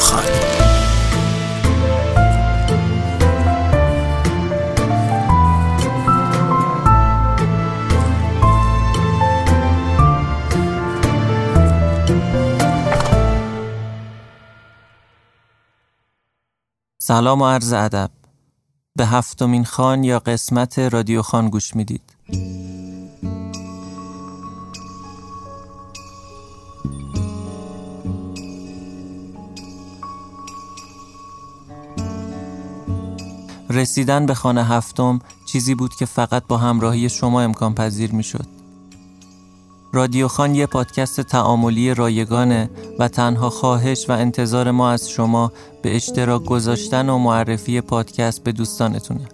خان سلام و عرض ادب. به هفتمین خان یا قسمت رادیو خان گوش می‌دید. رسیدن به خانه هفتم چیزی بود که فقط با همراهی شما امکان پذیر می شد. رادیو خان یه پادکست تعاملی رایگانه و تنها خواهش و انتظار ما از شما به اشتراک گذاشتن و معرفی پادکست به دوستانتونه.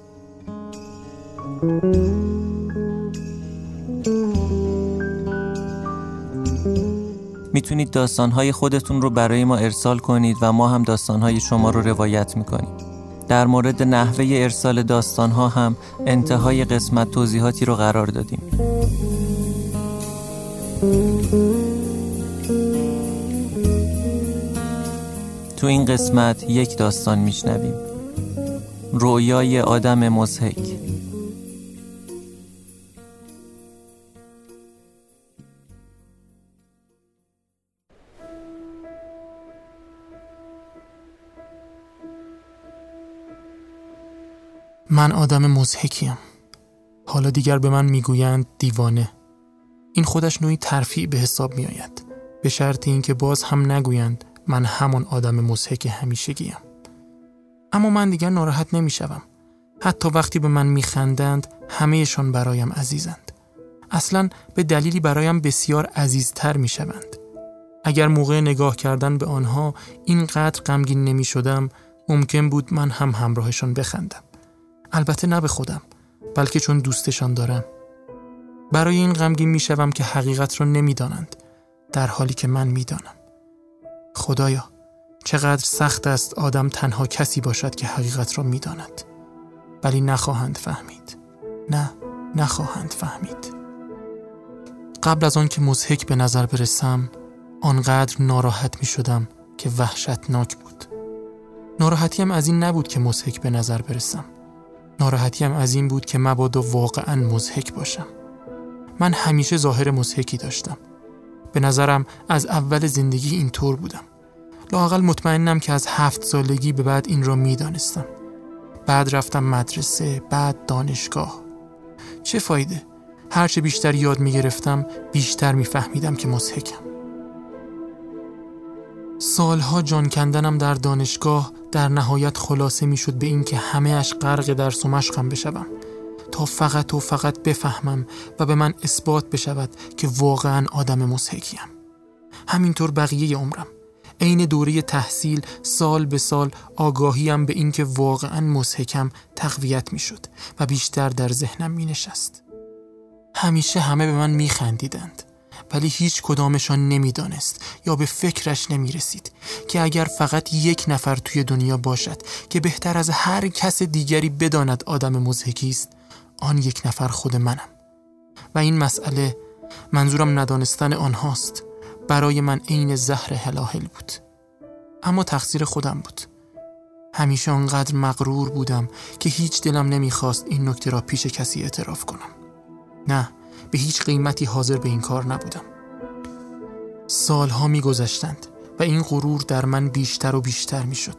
می‌تونید داستانهای خودتون رو برای ما ارسال کنید و ما هم داستانهای شما رو روایت می‌کنیم. در مورد نحوه ارسال داستان ها هم انتهای قسمت توضیحاتی رو قرار دادیم. تو این قسمت یک داستان میشنویم. رویای آدم مزهک من آدم مزهکیم حالا دیگر به من می‌گویند دیوانه. این خودش نوعی ترفیع به حساب می آید به شرط اینکه باز هم نگویند من همون آدم مزهک همیشگیم. اما من دیگر ناراحت نمی‌شوم. حتی وقتی به من میخندند همهشان برایم عزیزند. اصلا به دلیلی برایم بسیار عزیزتر می‌شوند. اگر موقع نگاه کردن به آنها اینقدر غمگین نمی شدم ممکن بود من هم همراهشان بخندم. البته نه به خودم بلکه چون دوستشان دارم. برای این غمگین می‌شوم که حقیقت را نمی‌دانند در حالی که من می‌دانم. خدایا چقدر سخت است آدم تنها کسی باشد که حقیقت را می‌داند. ولی نخواهند فهمید. نه نخواهند فهمید. قبل از آن که مزهک به نظر برسم آنقدر ناراحت می شدم که وحشتناک بود. ناراحتیم از این نبود که مزهک به نظر برسم. ناراحتیم از این بود که مبادا واقعا مزهک باشم. من همیشه ظاهر مزهکی داشتم. به نظرم از اول زندگی اینطور بودم. لاقل مطمئنم که از هفت سالگی به بعد این را می‌دانستم. بعد رفتم مدرسه بعد دانشگاه. چه فایده؟ هرچه بیشتر یاد می‌گرفتم بیشتر میفهمیدم که مزهکم سالها جان کندنم در دانشگاه در نهایت خلاصه می شد به اینکه همهش غرق در و مشقم بشوم تا فقط و فقط بفهمم و به من اثبات بشود که واقعا آدم مزهکیم همینطور بقیه عمرم عین دوره تحصیل سال به سال آگاهیم به اینکه واقعا مزهکم تقویت می شد و بیشتر در ذهنم می نشست. همیشه همه به من می خندیدند. ولی هیچ کدامشان نمی‌دانست یا به فکرش نمی رسید که اگر فقط یک نفر توی دنیا باشد که بهتر از هر کس دیگری بداند آدم مزهکی است آن یک نفر خود منم. و این مسئله منظورم ندانستن آنهاست. برای من عین زهر هلاهل بود. اما تقصیر خودم بود. همیشه آنقدر مغرور بودم که هیچ دلم نمی‌خواست این نکته را پیش کسی اعتراف کنم. نه به هیچ قیمتی حاضر به این کار نبودم سالها میگذشتند و این غرور در من بیشتر و بیشتر می‌شد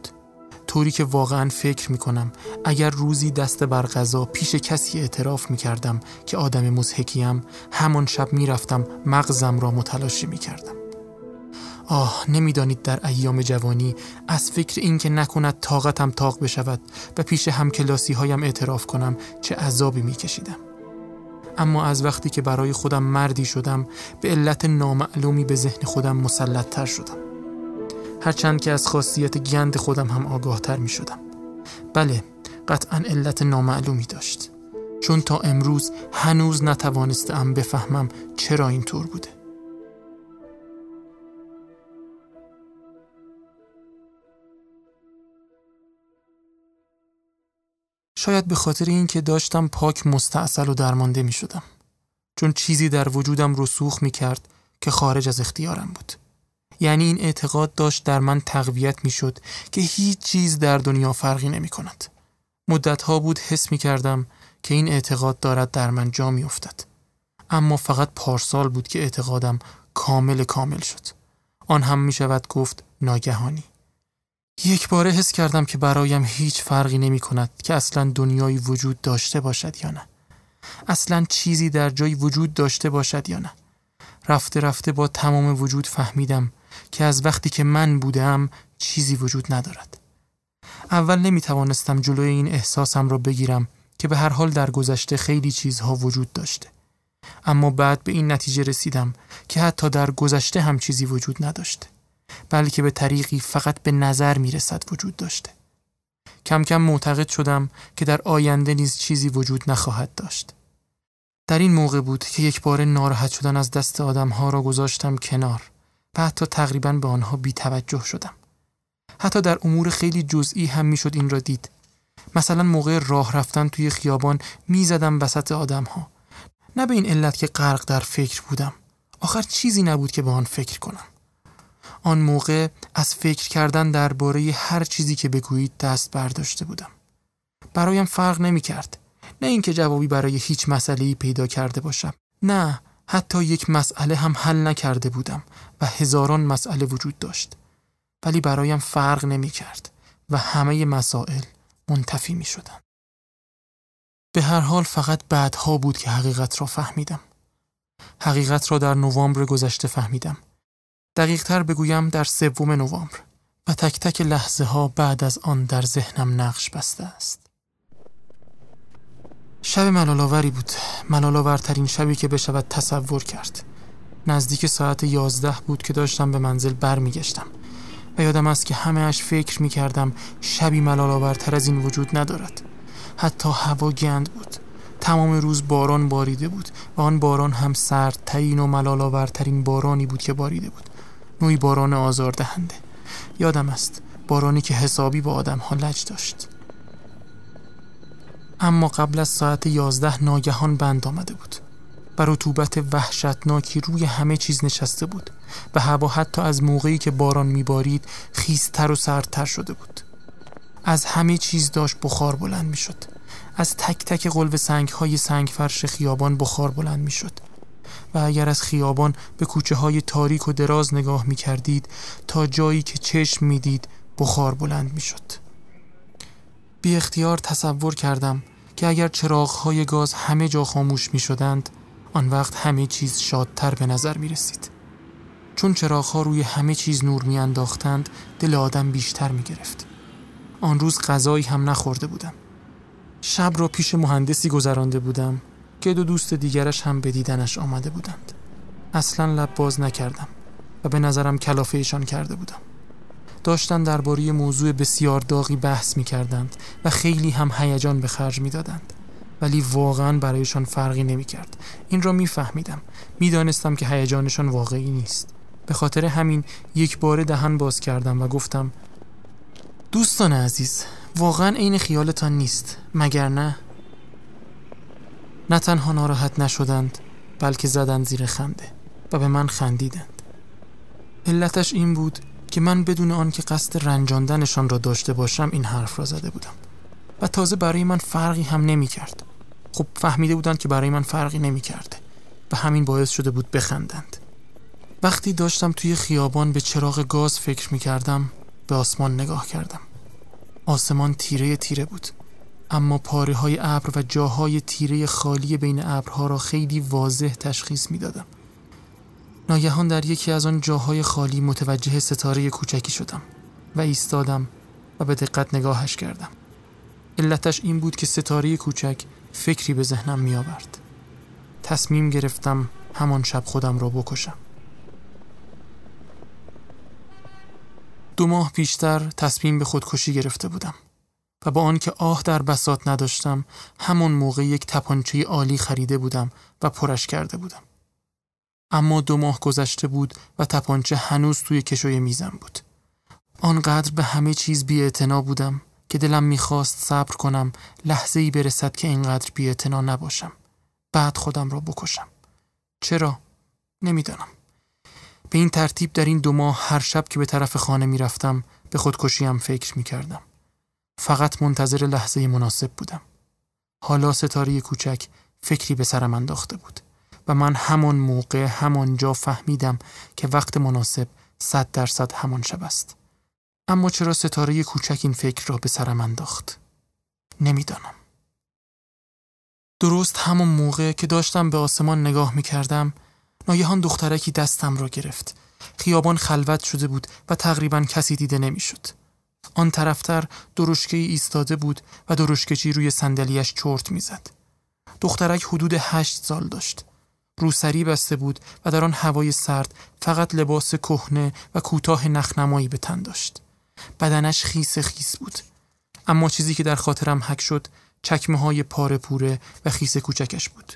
طوری که واقعا فکر می کنم اگر روزی دست بر غذا پیش کسی اعتراف می کردم که آدم مزهکیم همان شب می رفتم مغزم را متلاشی می کردم. آه نمی‌دانید در ایام جوانی از فکر اینکه نکند طاقتم طاق بشود و پیش همکلاسی هایم اعتراف کنم چه عذابی می کشیدم. اما از وقتی که برای خودم مردی شدم به علت نامعلومی به ذهن خودم مسلط تر شدم. هرچند که از خاصیت گند خودم هم آگاه تر می شدم بله قطعا علت نامعلومی داشت. چون تا امروز هنوز نتوانستم بفهمم چرا اینطور بوده. شاید به خاطر اینکه داشتم پاک مستاصل و درمانده می شدم. چون چیزی در وجودم رسوخ می کرد که خارج از اختیارم بود. یعنی این اعتقاد داشت در من تقویت می شد که هیچ چیز در دنیا فرقی نمی کند. مدت ها بود حس می کردم که این اعتقاد دارد در من جا می افتد. اما فقط پارسال بود که اعتقادم کامل کامل شد. آن هم می شود گفت ناگهانی. یک باره حس کردم که برایم هیچ فرقی نمی کند که اصلا دنیایی وجود داشته باشد یا نه. اصلا چیزی در جایی وجود داشته باشد یا نه. رفته رفته با تمام وجود فهمیدم که از وقتی که من بودم چیزی وجود ندارد. اول نمی توانستم جلوی این احساسم را بگیرم که به هر حال در گذشته خیلی چیزها وجود داشته. اما بعد به این نتیجه رسیدم که حتی در گذشته هم چیزی وجود نداشته. بلکه به طریقی فقط به نظر می رسد وجود داشته. کم کم معتقد شدم که در آینده نیز چیزی وجود نخواهد داشت. در این موقع بود که یک بار ناراحت شدن از دست آدمها را گذاشتم کنار و حتی تقریبا به آنها بی توجه شدم. حتی در امور خیلی جزئی هم می‌شد این را دید. مثلا موقع راه رفتن توی خیابان می‌زدم وسط آدمها. نه به این علت که غرق در فکر بودم. آخر چیزی نبود که به آن فکر کنم. آن موقع از فکر کردن درباره هر چیزی که بگویید دست برداشته بودم. برایم فرق نمی کرد. نه اینکه جوابی برای هیچ مسئله پیدا کرده باشم. نه حتی یک مسئله هم حل نکرده بودم و هزاران مسئله وجود داشت. ولی برایم فرق نمی کرد و همه مسائل منتفی می شدن. به هر حال فقط بعدها بود که حقیقت را فهمیدم. حقیقت را در نوامبر گذشته فهمیدم. دقیق تر بگویم در سوم نوامبر و تک تک لحظه ها بعد از آن در ذهنم نقش بسته است. شب ملالاوری بود. ملالاورترین شبی که بشود تصور کرد. نزدیک ساعت یازده بود که داشتم به منزل برمیگشتم و یادم است که همه اش فکر می کردم شبی ملالاورتر از این وجود ندارد. حتی هوا گند بود. تمام روز باران باریده بود و آن باران هم سردترین و ملالاورترین بارانی بود که باریده بود. نوعی باران آزاردهنده یادم است بارانی که حسابی با آدم ها لج داشت. اما قبل از ساعت یازده ناگهان بند آمده بود. و رطوبت وحشتناکی روی همه چیز نشسته بود و هوا حتی از موقعی که باران میبارید خیستر و سردتر شده بود. از همه چیز داشت بخار بلند می‌شد. از تک تک قلب سنگ های سنگ فرش خیابان بخار بلند می‌شد. و اگر از خیابان به کوچه های تاریک و دراز نگاه می کردید تا جایی که چشم می‌دید بخار بلند می شد. بی اختیار تصور کردم که اگر چراغ های گاز همه جا خاموش می شدند آن وقت همه چیز شادتر به نظر می رسید. چون چراغ ها روی همه چیز نور می انداختند دل آدم بیشتر می گرفت. آن روز غذایی هم نخورده بودم. شب را پیش مهندسی گذرانده بودم که دو دوست دیگرش هم به دیدنش آمده بودند. اصلا لب باز نکردم و به نظرم کلافهشان کرده بودم. داشتن درباره موضوع بسیار داغی بحث می کردند و خیلی هم هیجان به خرج می دادند. ولی واقعا برایشان فرقی نمی کرد. این را می فهمیدم. می دانستم که هیجانشان واقعی نیست. به خاطر همین یک بار دهن باز کردم و گفتم دوستان عزیز واقعا عین خیالتان نیست مگر نه؟ نه تنها ناراحت نشدند بلکه زدند زیر خنده و به من خندیدند. علتش این بود که من بدون آن که قصد رنجاندنشان را داشته باشم این حرف را زده بودم و تازه برای من فرقی هم نمی کرد خب فهمیده بودند که برای من فرقی نمی کرده و همین باعث شده بود بخندند. وقتی داشتم توی خیابان به چراغ گاز فکر می کردم به آسمان نگاه کردم. آسمان تیره تیره بود. اما پاره های ابر و جاهای تیره خالی بین ابرها را خیلی واضح تشخیص می دادم. ناگهان در یکی از آن جاهای خالی متوجه ستاره کوچکی شدم و ایستادم و به دقت نگاهش کردم. علتش این بود که ستاره کوچک فکری به ذهنم می آورد. تصمیم گرفتم همان شب خودم را بکشم. دو ماه پیشتر تصمیم به خودکشی گرفته بودم. و با آنکه آه در بسات نداشتم همون موقع یک تپانچه عالی خریده بودم و پرش کرده بودم. اما دو ماه گذشته بود و تپانچه هنوز توی کشوی میزم بود. آنقدر به همه چیز بی بودم که دلم می‌خواست صبر کنم لحظه ای برسد که اینقدر بی نباشم. بعد خودم را بکشم. چرا؟ نمی‌دانم. به این ترتیب در این دو ماه هر شب که به طرف خانه می رفتم به خودکشیم فکر می کردم. فقط منتظر لحظه مناسب بودم. حالا ستاره کوچک فکری به سرم انداخته بود و من همان موقع همانجا فهمیدم که وقت مناسب صد درصد همان شب است. اما چرا ستاره کوچک این فکر را به سرم انداخت؟ نمی‌دانم. درست همون موقع که داشتم به آسمان نگاه می کردم ناگهان دخترکی دستم را گرفت خیابان خلوت شده بود و تقریبا کسی دیده نمی‌شد. آن طرفتر درشکه ایستاده بود و درشکچی روی صندلیاش چرت می‌زد. دخترک حدود هشت سال داشت. روسری بسته بود و در آن هوای سرد فقط لباس کهنه و کوتاه نخنمایی به تن داشت. بدنش خیس خیس بود. اما چیزی که در خاطرم حک شد چکمه های پاره پوره و خیس کوچکش بود.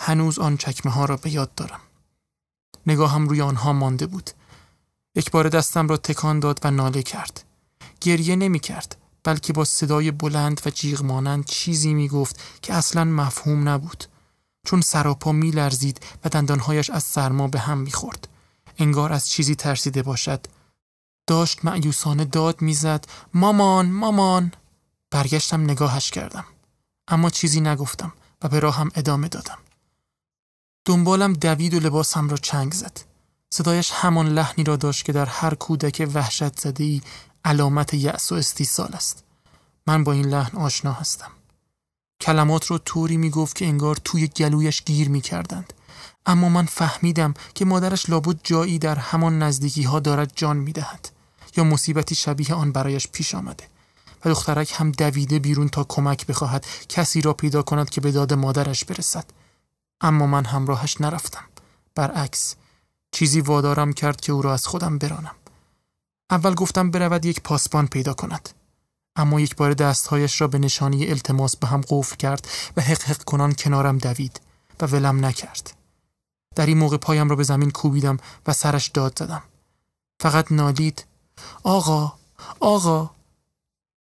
هنوز آن چکمه ها را به یاد دارم. نگاهم روی آنها مانده بود. یک بار دستم را تکان داد و ناله کرد. گریه نمی کرد بلکه با صدای بلند و جیغ مانند چیزی می گفت که اصلا مفهوم نبود. چون سراپا می لرزید و دندانهایش از سرما به هم می خورد. انگار از چیزی ترسیده باشد. داشت معیوسانه داد می‌زد مامان مامان برگشتم نگاهش کردم اما چیزی نگفتم و به راهم ادامه دادم دنبالم دوید و لباسم را چنگ زد صدایش همان لحنی را داشت که در هر کودک وحشت زده ای علامت یأس و استیصال است. من با این لحن آشنا هستم. کلمات را طوری می گفت که انگار توی گلویش گیر می کردند. اما من فهمیدم که مادرش لابد جایی در همان نزدیکی ها دارد جان می دهد یا مصیبتی شبیه آن برایش پیش آمده و دخترک هم دویده بیرون تا کمک بخواهد کسی را پیدا کند که به داد مادرش برسد. اما من همراهش نرفتم. برعکس چیزی وادارم کرد که او را از خودم برانم. اول گفتم برود یک پاسبان پیدا کند. اما یک بار دستهایش را به نشانی التماس به هم قفل کرد و حق کنان کنارم دوید و ولم نکرد. در این موقع پایم را به زمین کوبیدم و سرش داد زدم. فقط نالید آقا آقا!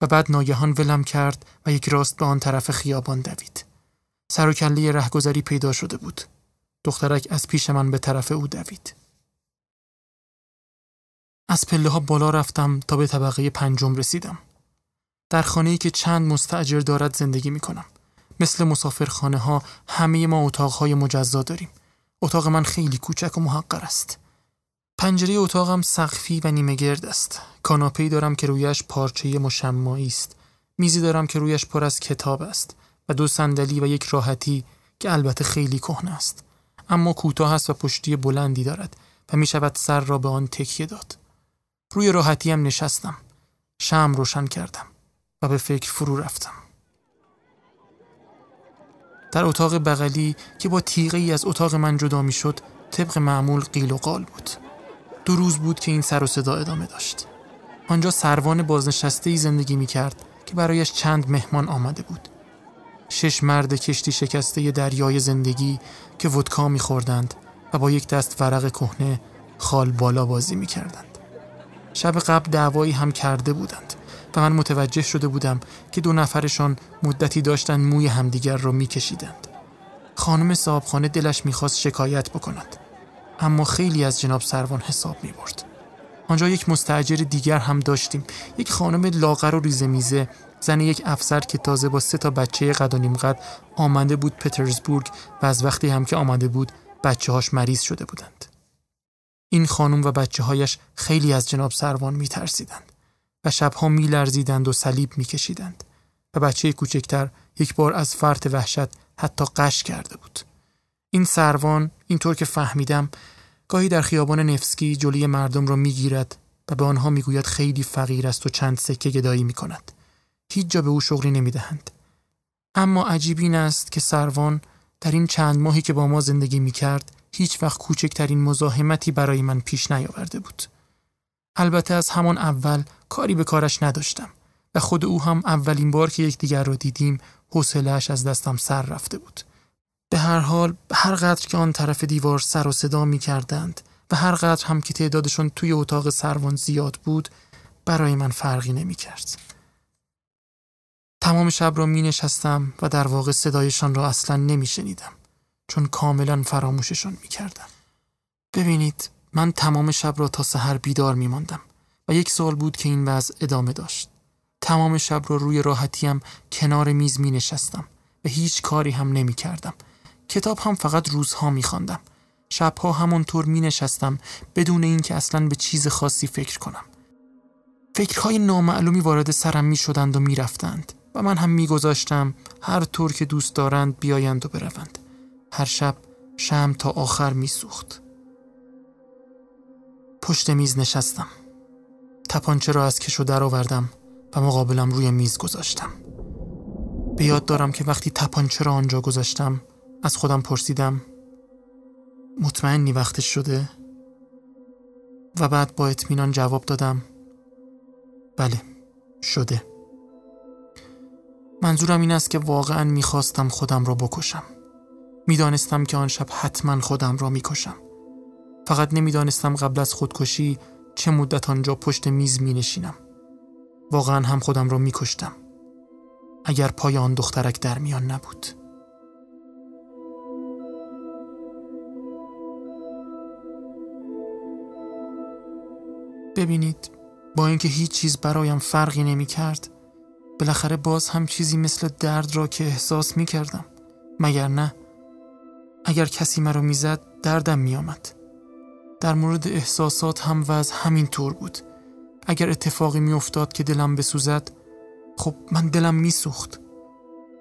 و بعد ناگهان ولم کرد و یک راست به آن طرف خیابان دوید. سر و کله رهگذری پیدا شده بود. دخترک از پیش من به طرف او دوید. از پله ها بالا رفتم تا به طبقه پنجم رسیدم در خانه‌ای که چند مستاجر دارد زندگی می کنم مثل مسافرخانه ها همه ما اتاقهای مجزا داریم اتاق من خیلی کوچک و محقر است پنجره اتاقم سقفی و نیمه گرد است. کاناپه‌ای دارم که رویش پارچه مشمایی است. میزی دارم که رویش پر از کتاب است و دو صندلی و یک راحتی که البته خیلی کهنه است. اما کوتاه است و پشتی بلندی دارد و می شود سر را به آن تکیه داد. روی راحتی هم نشستم. شم روشن کردم و به فکر فرو رفتم. در اتاق بغلی که با تیغه ای از اتاق من جدا می شد طبق معمول قیل و قال بود. دو روز بود که این سر و صدا ادامه داشت. آنجا سروان بازنشسته ای زندگی می کرد که برایش چند مهمان آمده بود. شش مرد کشتی شکسته دریای زندگی که ودکا می خوردند و با یک دست ورق کهنه خال بالا بازی می کردند. شب قبل دعوایی هم کرده بودند و من متوجه شده بودم که دو نفرشان مدتی داشتن موی همدیگر را می کشیدند. خانم صاحبخانه دلش می‌خواست شکایت بکند اما خیلی از جناب سروان حساب می برد. آنجا یک مستجر دیگر هم داشتیم یک خانم لاغر و ریزه میزه زن یک افسر که تازه با سه تا بچه قد و نیم قد آمده بود پترزبورگ و از وقتی هم که آمده بود بچه هاش مریض شده بودند. این خانم و بچه هایش خیلی از جناب سروان می ترسیدند و شبها می لرزیدند و صلیب می کشیدند و بچه کوچکتر یک بار از فرط وحشت حتی قش کرده بود. این سروان اینطور که فهمیدم گاهی در خیابان نفسکی جلوی مردم را می‌گیرد و به آنها می‌گوید خیلی فقیر است و چند سکه گدایی می کند. هیچ جا به او شغلی نمی‌دهند. اما عجیب این است که سروان در این چند ماهی که با ما زندگی می کرد هیچ وقت کوچکترین مزاحمتی برای من پیش نیاورده بود. البته از همان اول کاری به کارش نداشتم و خود او هم اولین بار که یکدیگر را دیدیم حوصلهاش از دستم سر رفته بود. به هر حال هر قدر که آن طرف دیوار سر و صدا می کردند و هر قدر هم که تعدادشون توی اتاق سروان زیاد بود برای من فرقی نمی کرد. تمام شب را می نشستم و در واقع صدایشان را اصلا نمی شنیدم چون کاملا فراموششان می کردم. ببینید من تمام شب را تا سحر بیدار می ماندم و یک سال بود که این وضع ادامه داشت. تمام شب را روی راحتیم کنار میز می نشستم و هیچ کاری هم نمی کردم. کتاب هم فقط روزها می خواندم. شبها همونطور می نشستم بدون اینکه اصلا به چیز خاصی فکر کنم. فکرهای نامعلومی وارد سرم می شدند و می رفتند و من هم می گذاشتم هر طور که دوست دارند بیایند و بروند. هر شب شم تا آخر می سوخت. پشت میز نشستم. تپانچه را از کشو در آوردم و مقابلم روی میز گذاشتم. به یاد دارم که وقتی تپانچه را آنجا گذاشتم از خودم پرسیدم مطمئنی وقتش شده؟ و بعد با اطمینان جواب دادم بله شده منظورم این است که واقعا می‌خواستم خودم را بکشم می‌دانستم که آن شب حتما خودم را می‌کشم فقط نمی‌دانستم قبل از خودکشی چه مدت آنجا پشت میز می نشینم. واقعا هم خودم را می کشتم. اگر پای آن دخترک در میان نبود. ببینید با اینکه هیچ چیز برایم فرقی نمی کرد بالاخره باز هم چیزی مثل درد را که احساس می کردم مگر نه اگر کسی مرا می‌زد دردم می آمد. در مورد احساسات هم وضع همین طور بود. اگر اتفاقی می افتاد که دلم بسوزد خب من دلم می سوخت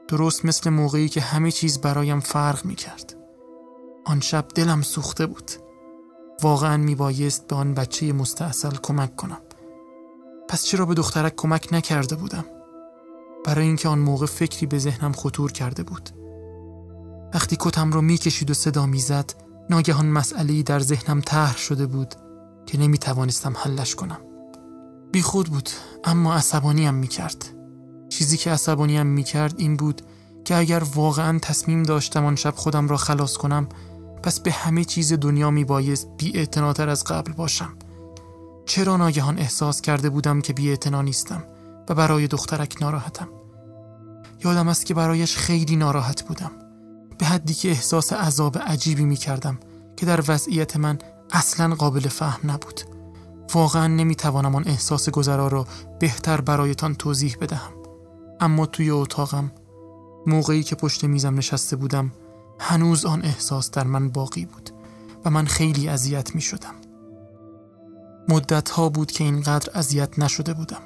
درست مثل موقعی که همه چیز برایم فرق می کرد آن شب دلم سوخته بود. واقعا می بایست به آن بچه مستاصل کمک کنم. پس چرا به دخترک کمک نکرده بودم؟ برای اینکه آن موقع فکری به ذهنم خطور کرده بود. وقتی کتم را می‌کشید و صدا می‌زد ناگهان مسئله در ذهنم طرح شده بود که نمی توانستم حلش کنم. بی خود بود اما عصبانیم می کرد چیزی که عصبانیم می کرد این بود که اگر واقعا تصمیم داشتم آن شب خودم را خلاص کنم پس به همه چیز دنیا می بایست بی از قبل باشم. چرا ناگهان احساس کرده بودم که بی نیستم و برای دخترک ناراحتم؟ یادم است که برایش خیلی ناراحت بودم. به حدی که احساس عذاب عجیبی می کردم که در وضعیت من اصلا قابل فهم نبود. واقعا نمی توانم آن احساس گذرا را بهتر برایتان توضیح بدهم. اما توی اتاقم موقعی که پشت میزم نشسته بودم هنوز آن احساس در من باقی بود و من خیلی اذیت می شدم مدت ها بود که اینقدر اذیت نشده بودم.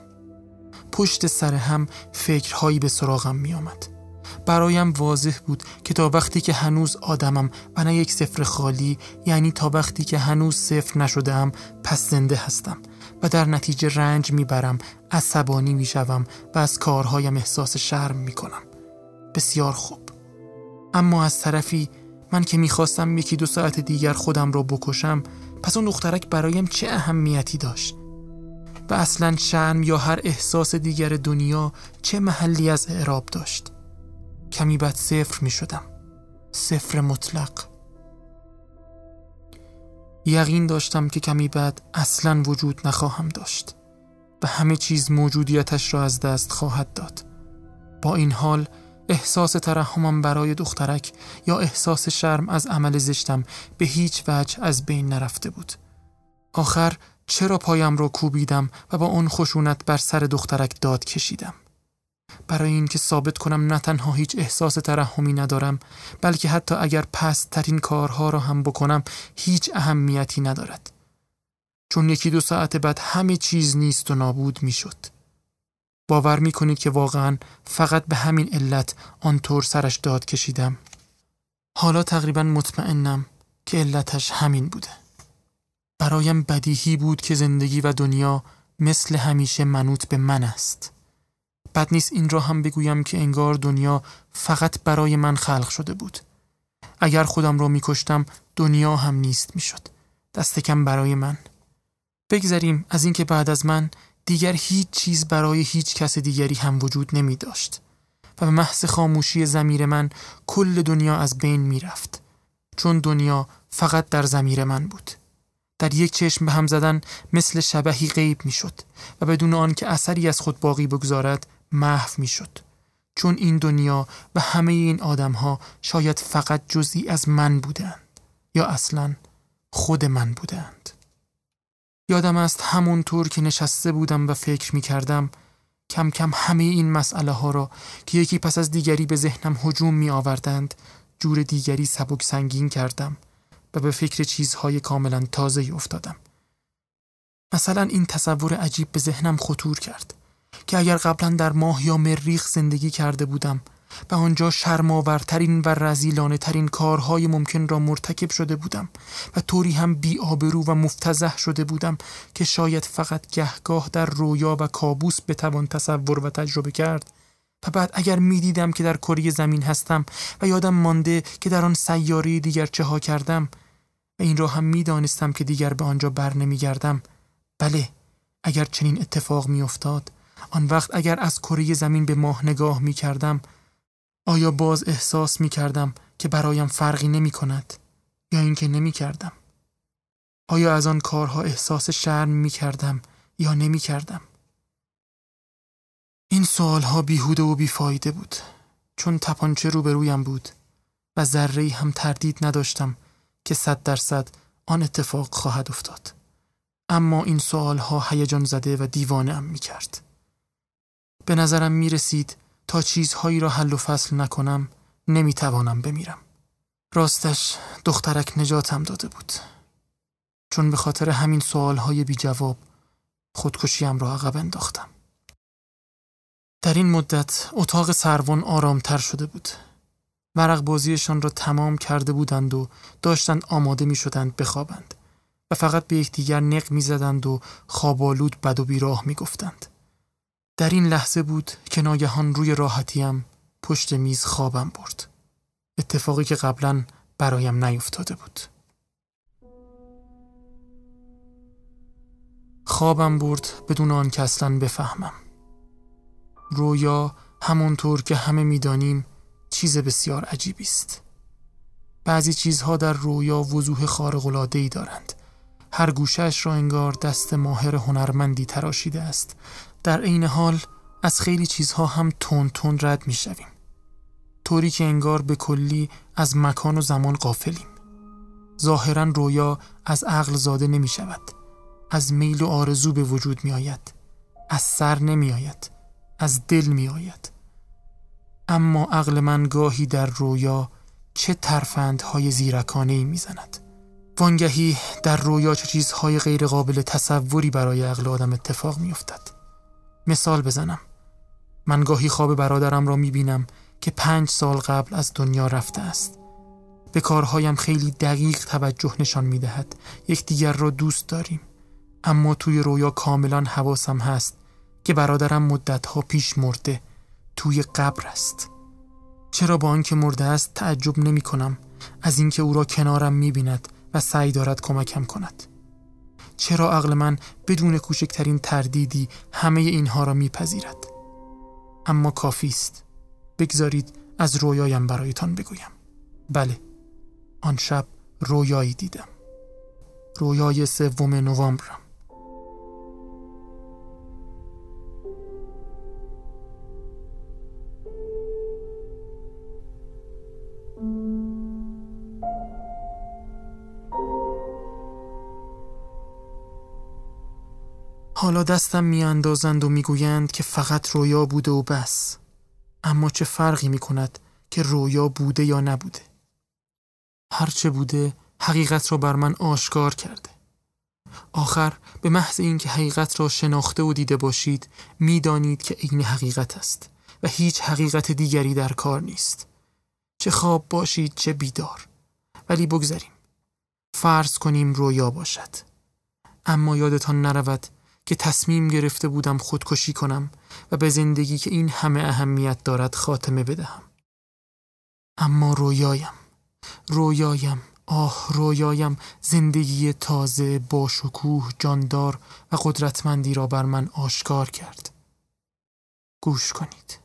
پشت سر هم فکرهایی به سراغم می آمد برایم واضح بود که تا وقتی که هنوز آدمم و نه یک سفر خالی یعنی تا وقتی که هنوز صفر نشدم پس زنده هستم و در نتیجه رنج می‌برم عصبانی می‌شوم و از کارهایم احساس شرم می‌کنم. بسیار خوب. اما از طرفی من که می‌خواستم یکی دو ساعت دیگر خودم را بکشم پس اون دخترک برایم چه اهمیتی داشت؟ و اصلا شرم یا هر احساس دیگر دنیا چه محلی از اعراب داشت؟ کمی بعد صفر می شدم. صفر مطلق. یقین داشتم که کمی بعد اصلا وجود نخواهم داشت و همه چیز موجودیتش را از دست خواهد داد. با این حال احساس ترحمم برای دخترک یا احساس شرم از عمل زشتم به هیچ وجه از بین نرفته بود. آخر چرا پایم را کوبیدم و با اون خشونت بر سر دخترک داد کشیدم؟ برای اینکه ثابت کنم نه تنها هیچ احساس ترحمی ندارم بلکه حتی اگر پست ترین کارها را هم بکنم هیچ اهمیتی ندارد. چون یکی دو ساعت بعد همه چیز نیست و نابود می‌شد. باور می کنید که واقعا فقط به همین علت آنطور سرش داد کشیدم. حالا تقریبا مطمئنم که علتش همین بوده. برایم بدیهی بود که زندگی و دنیا مثل همیشه منوط به من است. بد نیست این را هم بگویم که انگار دنیا فقط برای من خلق شده بود. اگر خودم را میکشتم دنیا هم نیست می‌شد. دست کم برای من. بگذریم از اینکه بعد از من دیگر هیچ چیز برای هیچ کس دیگری هم وجود نمی داشت و به محض خاموشی زمیر من کل دنیا از بین می رفت چون دنیا فقط در زمیر من بود. در یک چشم به هم زدن مثل شبهی غیب می شد و بدون آن که اثری از خود باقی بگذارد محو می شد چون این دنیا و همه این آدم ها شاید فقط جزئی از من بودند یا اصلا خود من بودند. یادم است همونطور که نشسته بودم و فکر می کردم کم کم همه این مسئله ها را که یکی پس از دیگری به ذهنم هجوم می آوردند جور دیگری سبک سنگین کردم و به فکر چیزهای کاملا تازه افتادم. مثلا این تصور عجیب به ذهنم خطور کرد. که اگر قبلا در ماه یا مریخ زندگی کرده بودم و آنجا شرماورترین و رزیلانه ترین کارهای ممکن را مرتکب شده بودم و طوری هم بی آبرو و مفتزه شده بودم که شاید فقط گهگاه در رویا و کابوس بتوان تصور و تجربه کرد و بعد اگر می‌دیدم که در کره زمین هستم و یادم مانده که در آن سیاره دیگر چه ها کردم و این را هم می‌دانستم که دیگر به آنجا بر نمیگردم بله اگر چنین اتفاق میافتاد آن وقت اگر از کره زمین به ماه نگاه می کردم آیا باز احساس می کردم که برایم فرقی نمی کند یا اینکه نمی کردم آیا از آن کارها احساس شرم می کردم یا نمی کردم این سوالها بیهوده و بیفایده بود چون تپانچه روبرویم بود و ذره هم تردید نداشتم که صد درصد آن اتفاق خواهد افتاد. اما این سوالها هیجان زده و دیوانه ام می کرد به نظرم می رسید تا چیزهایی را حل و فصل نکنم نمی توانم بمیرم. راستش دخترک نجاتم داده بود. چون به خاطر همین سوالهای بی جواب خودکشیم را عقب انداختم. در این مدت اتاق سروان آرامتر شده بود. مرق بازیشان را تمام کرده بودند و داشتند آماده می شدند بخوابند و فقط به یکدیگر نق می زدند و خوابالود بد و بیراه می گفتند. در این لحظه بود که ناگهان روی راحتیم پشت میز خوابم برد. اتفاقی که قبلا برایم نیفتاده بود. خوابم برد بدون آن که اصلا بفهمم. رویا همونطور که همه می‌دانیم چیز بسیار عجیبی است. بعضی چیزها در رویا وضوح خارق‌العاده‌ای دارند. هر گوشش را انگار دست ماهر هنرمندی تراشیده است. در عین حال از خیلی چیزها هم تون تون رد می شویم. طوری که انگار به کلی از مکان و زمان قافلیم. ظاهرا رویا از عقل زاده نمی شود. از میل و آرزو به وجود می آید. از سر نمی آید. از دل می آید. اما عقل من گاهی در رویا چه ترفندهای زیرکانه ای می زند. وانگهی در رویا چه چیزهای غیر قابل تصوری برای عقل آدم اتفاق می افتد. مثال بزنم. من گاهی خواب برادرم را می بینم که پنج سال قبل از دنیا رفته است. به کارهایم خیلی دقیق توجه نشان می دهد. دیگر را دوست داریم. اما توی رویا کاملا حواسم هست که برادرم مدتها پیش مرده توی قبر است چرا با آنکه مرده است تعجب نمی کنم از اینکه او را کنارم می بیند و سعی دارد کمکم کند چرا عقل من بدون کوچکترین تردیدی همه اینها را میپذیرد؟ اما کافی است. بگذارید از رویایم برایتان بگویم. بله آن شب رویایی دیدم. رویای سوم نوامبرم. حالا دستم میاندازند و می‌گویند که فقط رویا بوده و بس. اما چه فرقی می کند که رویا بوده یا نبوده؟ هرچه بوده حقیقت را بر من آشکار کرده. آخر به محض اینکه حقیقت را شناخته و دیده باشید می‌دانید که عین حقیقت است و هیچ حقیقت دیگری در کار نیست. چه خواب باشید چه بیدار. ولی بگذاریم فرض کنیم رویا باشد. اما یادتان نرود که تصمیم گرفته بودم خودکشی کنم و به زندگی که این همه اهمیت دارد خاتمه بدهم. اما رویایم رویایم آه رویایم زندگی تازه با شکوه جاندار و قدرتمندی را بر من آشکار کرد. گوش کنید.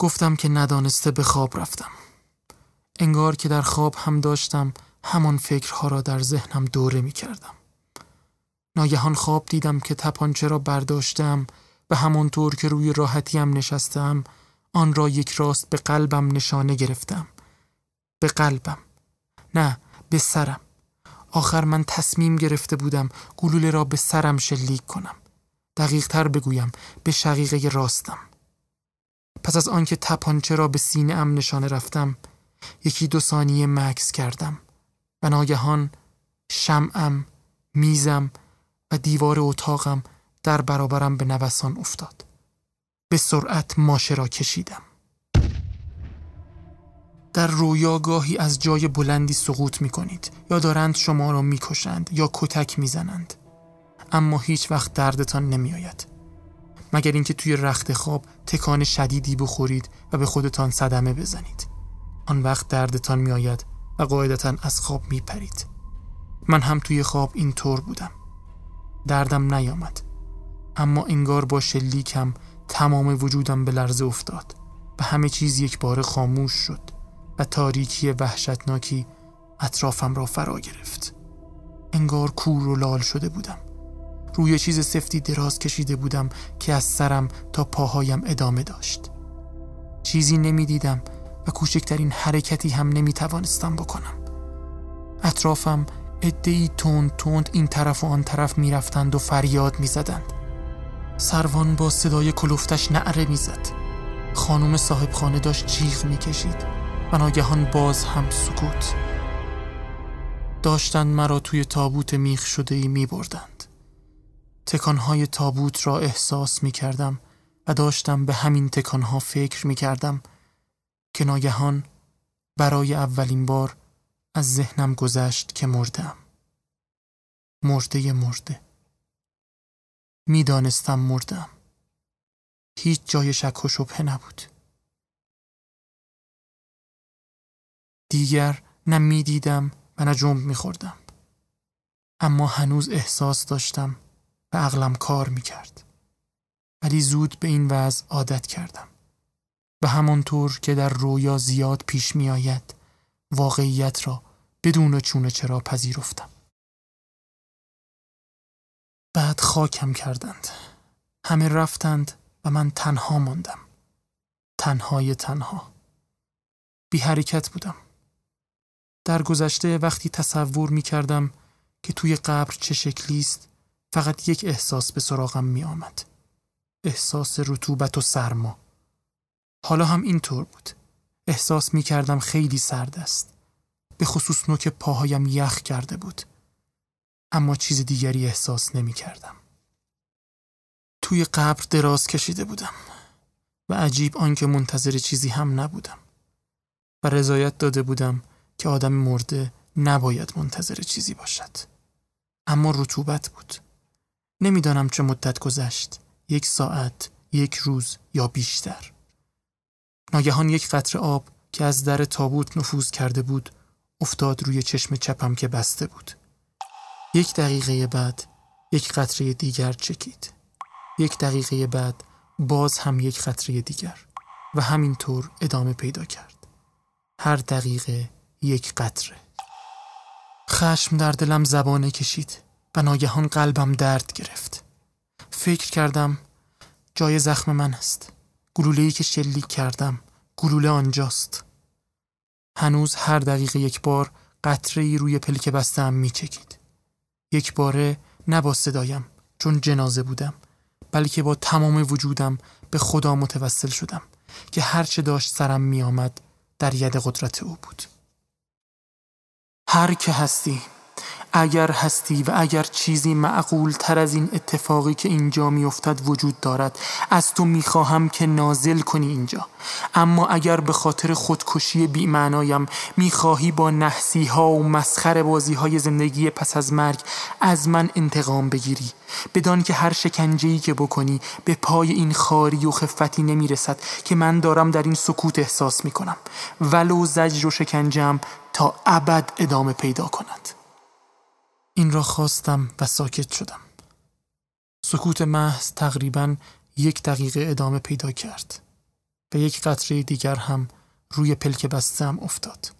گفتم که ندانسته به خواب رفتم. انگار که در خواب هم داشتم همان فکرها را در ذهنم دوره می کردم ناگهان خواب دیدم که تپانچه را برداشتم و همانطور که روی راحتیم نشستم آن را یک راست به قلبم نشانه گرفتم. به قلبم. نه به سرم. آخر من تصمیم گرفته بودم گلوله را به سرم شلیک کنم. دقیق تر بگویم به شقیقه راستم. پس از آنکه تپانچه را به سینه ام نشانه رفتم یکی دو ثانیه مکس کردم. و ناگهان شمعم میزم و دیوار اتاقم در برابرم به نوسان افتاد به سرعت ماشه را کشیدم در رویا گاهی از جای بلندی سقوط می کنید یا دارند شما را می کشند یا کتک می زنند. اما هیچ وقت دردتان نمی آید. مگر اینکه توی رخت خواب تکان شدیدی بخورید و به خودتان صدمه بزنید. آن وقت دردتان می آید و قاعدتا از خواب می پرید. من هم توی خواب اینطور بودم. دردم نیامد. اما انگار با شلیکم تمام وجودم به لرزه افتاد. و همه چیز یک بار خاموش شد و تاریکی وحشتناکی اطرافم را فرا گرفت. انگار کور و لال شده بودم. روی چیز سفتی دراز کشیده بودم که از سرم تا پاهایم ادامه داشت. چیزی نمی‌دیدم و کوچکترین حرکتی هم نمی توانستم بکنم. اطرافم ادهی تند تند این طرف و آن طرف می‌رفتند و فریاد می‌زدند. سروان با صدای کلوفتش نعره می‌زد. خانم صاحب خانه داشت جیغ می‌کشید. و ناگهان باز هم سکوت. داشتند مرا توی تابوت میخ شده ای می بردند. تکانهای تابوت را احساس می کردم و داشتم به همین تکانها فکر می کردم که ناگهان برای اولین بار از ذهنم گذشت که مردم. مرده مرده. می‌دانستم مردم. هیچ جای شک و شبه نبود. دیگر نه می‌دیدم و نه جنب میخوردم. اما هنوز احساس داشتم و عقلم کار می‌کرد. ولی زود به این وضع عادت کردم. و همانطور که در رویا زیاد پیش میآید واقعیت را بدون چونه چرا پذیرفتم. بعد خاکم کردند. همه رفتند و من تنها ماندم. تنهای تنها. بی حرکت بودم. در گذشته وقتی تصور می کردم که توی قبر چه شکلی است فقط یک احساس به سراغم می آمد. احساس رطوبت و سرما. حالا هم اینطور بود. احساس می کردم خیلی سرد است. به خصوص نوک پاهایم یخ کرده بود. اما چیز دیگری احساس نمی کردم. توی قبر دراز کشیده بودم و عجیب آنکه منتظر چیزی هم نبودم و رضایت داده بودم که آدم مرده نباید منتظر چیزی باشد اما رطوبت بود نمی‌دانم چه مدت گذشت یک ساعت یک روز یا بیشتر ناگهان یک قطره آب که از در تابوت نفوذ کرده بود افتاد روی چشم چپم که بسته بود. یک دقیقه بعد یک قطره دیگر چکید. یک دقیقه بعد باز هم یک قطره دیگر و همینطور ادامه پیدا کرد. هر دقیقه یک قطره. خشم در دلم زبانه کشید و ناگهان قلبم درد گرفت. فکر کردم جای زخم من است. گلوله‌ای که شلیک کردم گلوله آنجاست. هنوز هر دقیقه یک بار قطره ای روی پلک بستم می چکید یک باره نه با صدایم چون جنازه بودم بلکه با تمام وجودم به خدا متوسل شدم که هرچه داشت سرم می آمد در ید قدرت او بود. هر که هستی. اگر هستی و اگر چیزی معقول تر از این اتفاقی که اینجا میافتد وجود دارد از تو می‌خواهم که نازل کنی اینجا. اما اگر به خاطر خودکشی بیمعنایم می‌خواهی با نحسی ها و مسخر بازی های زندگی پس از مرگ از من انتقام بگیری. بدان که هر شکنجهی که بکنی به پای این خاری و خفتی نمی‌رسد که من دارم در این سکوت احساس می‌کنم. ولو زجر و شکنجم تا ابد ادامه پیدا کند. این را خواستم و ساکت شدم. سکوت محض تقریبا یک دقیقه ادامه پیدا کرد و یک قطره دیگر هم روی پلک بستم افتاد.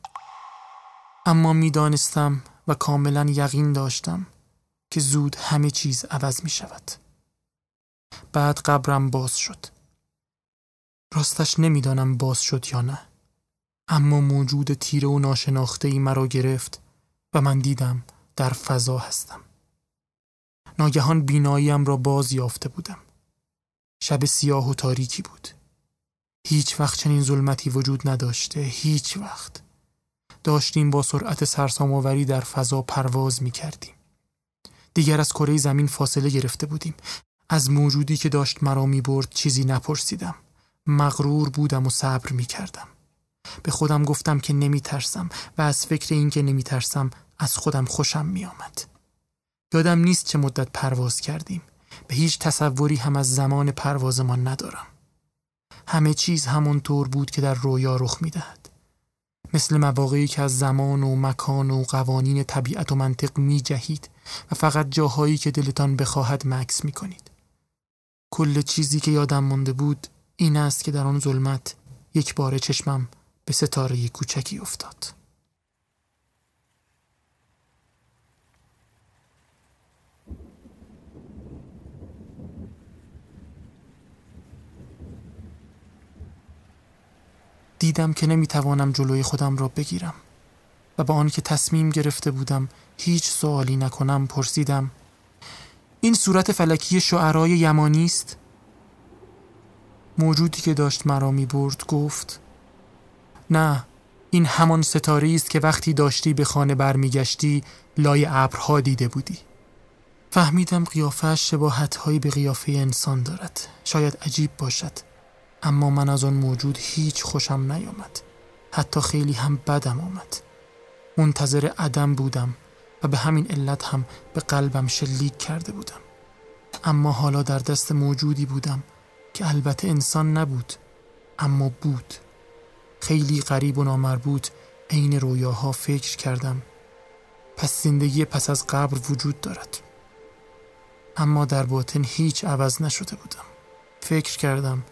اما می‌دانستم و کاملا یقین داشتم که زود همه چیز عوض می شود. بعد قبرم باز شد. راستش نمی‌دانم باز شد یا نه. اما موجود تیره و ناشناخته ای مرا گرفت و من دیدم در فضا هستم ناگهان بیناییم را باز یافته بودم شب سیاه و تاریکی بود هیچ وقت چنین ظلمتی وجود نداشته هیچ وقت داشتیم با سرعت سرسام‌آوری در فضا پرواز می کردیم. دیگر از کره زمین فاصله گرفته بودیم. از موجودی که داشت مرا می برد چیزی نپرسیدم. مغرور بودم و صبر می کردم. به خودم گفتم که نمی ترسم و از فکر این که نمی ترسم از خودم خوشم می آمد. یادم نیست چه مدت پرواز کردیم. به هیچ تصوری هم از زمان پروازمان ندارم. همه چیز همونطور بود که در رویا رخ می دهد. مثل مواقعی که از زمان و مکان و قوانین طبیعت و منطق می جهید و فقط جاهایی که دلتان بخواهد مکس می کنید. کل چیزی که یادم مانده بود این است که در آن ظلمت یک بار چشمم به ستاره کوچکی افتاد. دیدم که نمی‌توانم جلوی خودم را بگیرم. و با آنکه تصمیم گرفته بودم هیچ سوالی نکنم پرسیدم این صورت فلکی شعرای یمانی است؟ موجودی که داشت مرا می برد گفت نه این همان ستاره است که وقتی داشتی به خانه برمیگشتی لای ابرها دیده بودی. فهمیدم قیافش شباهتهایی به قیافه انسان دارد. شاید عجیب باشد. اما من از آن موجود هیچ خوشم نیامد. حتی خیلی هم بدم آمد. منتظر عدم بودم و به همین علت هم به قلبم شلیک کرده بودم. اما حالا در دست موجودی بودم که البته انسان نبود اما بود. خیلی غریب و نامربوط عین رویاها فکر کردم. پس زندگی پس از قبر وجود دارد. اما در باطن هیچ عوض نشده بودم. فکر کردم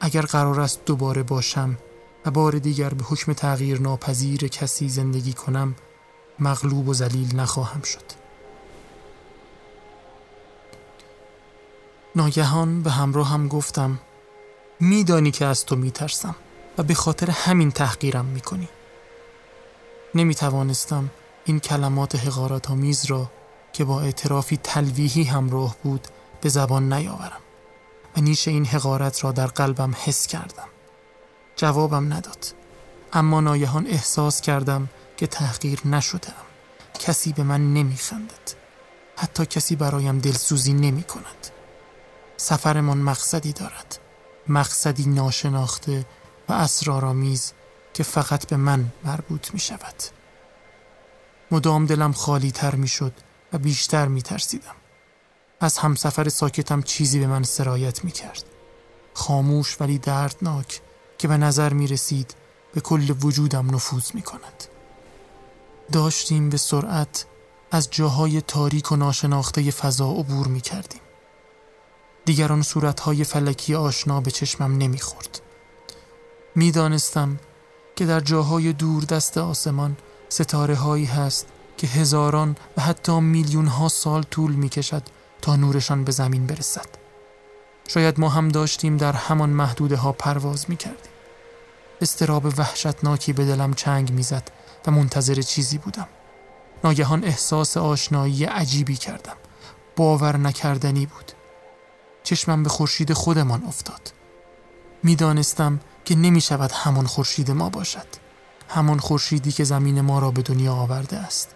اگر قرار است دوباره باشم و بار دیگر به حکم تغییر ناپذیر کسی زندگی کنم مغلوب و ذلیل نخواهم شد. ناگهان به همراه هم گفتم میدانی که از تو میترسم و به خاطر همین تحقیرم می‌کنی. نمی توانستم این کلمات حقارت آمیز را که با اعترافی تلویحی همراه بود به زبان نیاورم. و نیش این حقارت را در قلبم حس کردم. جوابم نداد. اما نایهان احساس کردم که تحقیر نشدم کسی به من نمیخندد. حتی کسی برایم دلسوزی نمی کند سفرمان مقصدی دارد. مقصدی ناشناخته و اسرارآمیز که فقط به من مربوط می شود مدام دلم خالی تر می شد و بیشتر می ترسیدم از همسفر ساکتم چیزی به من سرایت می کرد خاموش ولی دردناک که به نظر می رسید به کل وجودم نفوذ می کند داشتیم به سرعت از جاهای تاریک و ناشناخته فضا عبور می کردیم دیگر آن صورتهای فلکی آشنا به چشمم نمی‌خورد. می‌دانستم که در جاهای دور دست آسمان ستاره هایی هست که هزاران و حتی میلیون ها سال طول می کشد تا نورشان به زمین برسد. شاید ما هم داشتیم در همان محدوده ها پرواز می کردیم. استراب وحشتناکی به دلم چنگ می‌زد و منتظر چیزی بودم. ناگهان احساس آشنایی عجیبی کردم. باور نکردنی بود. چشمم به خورشید خودمان افتاد می‌دانستم که نمی شود همان خورشید ما باشد همان خورشیدی که زمین ما را به دنیا آورده است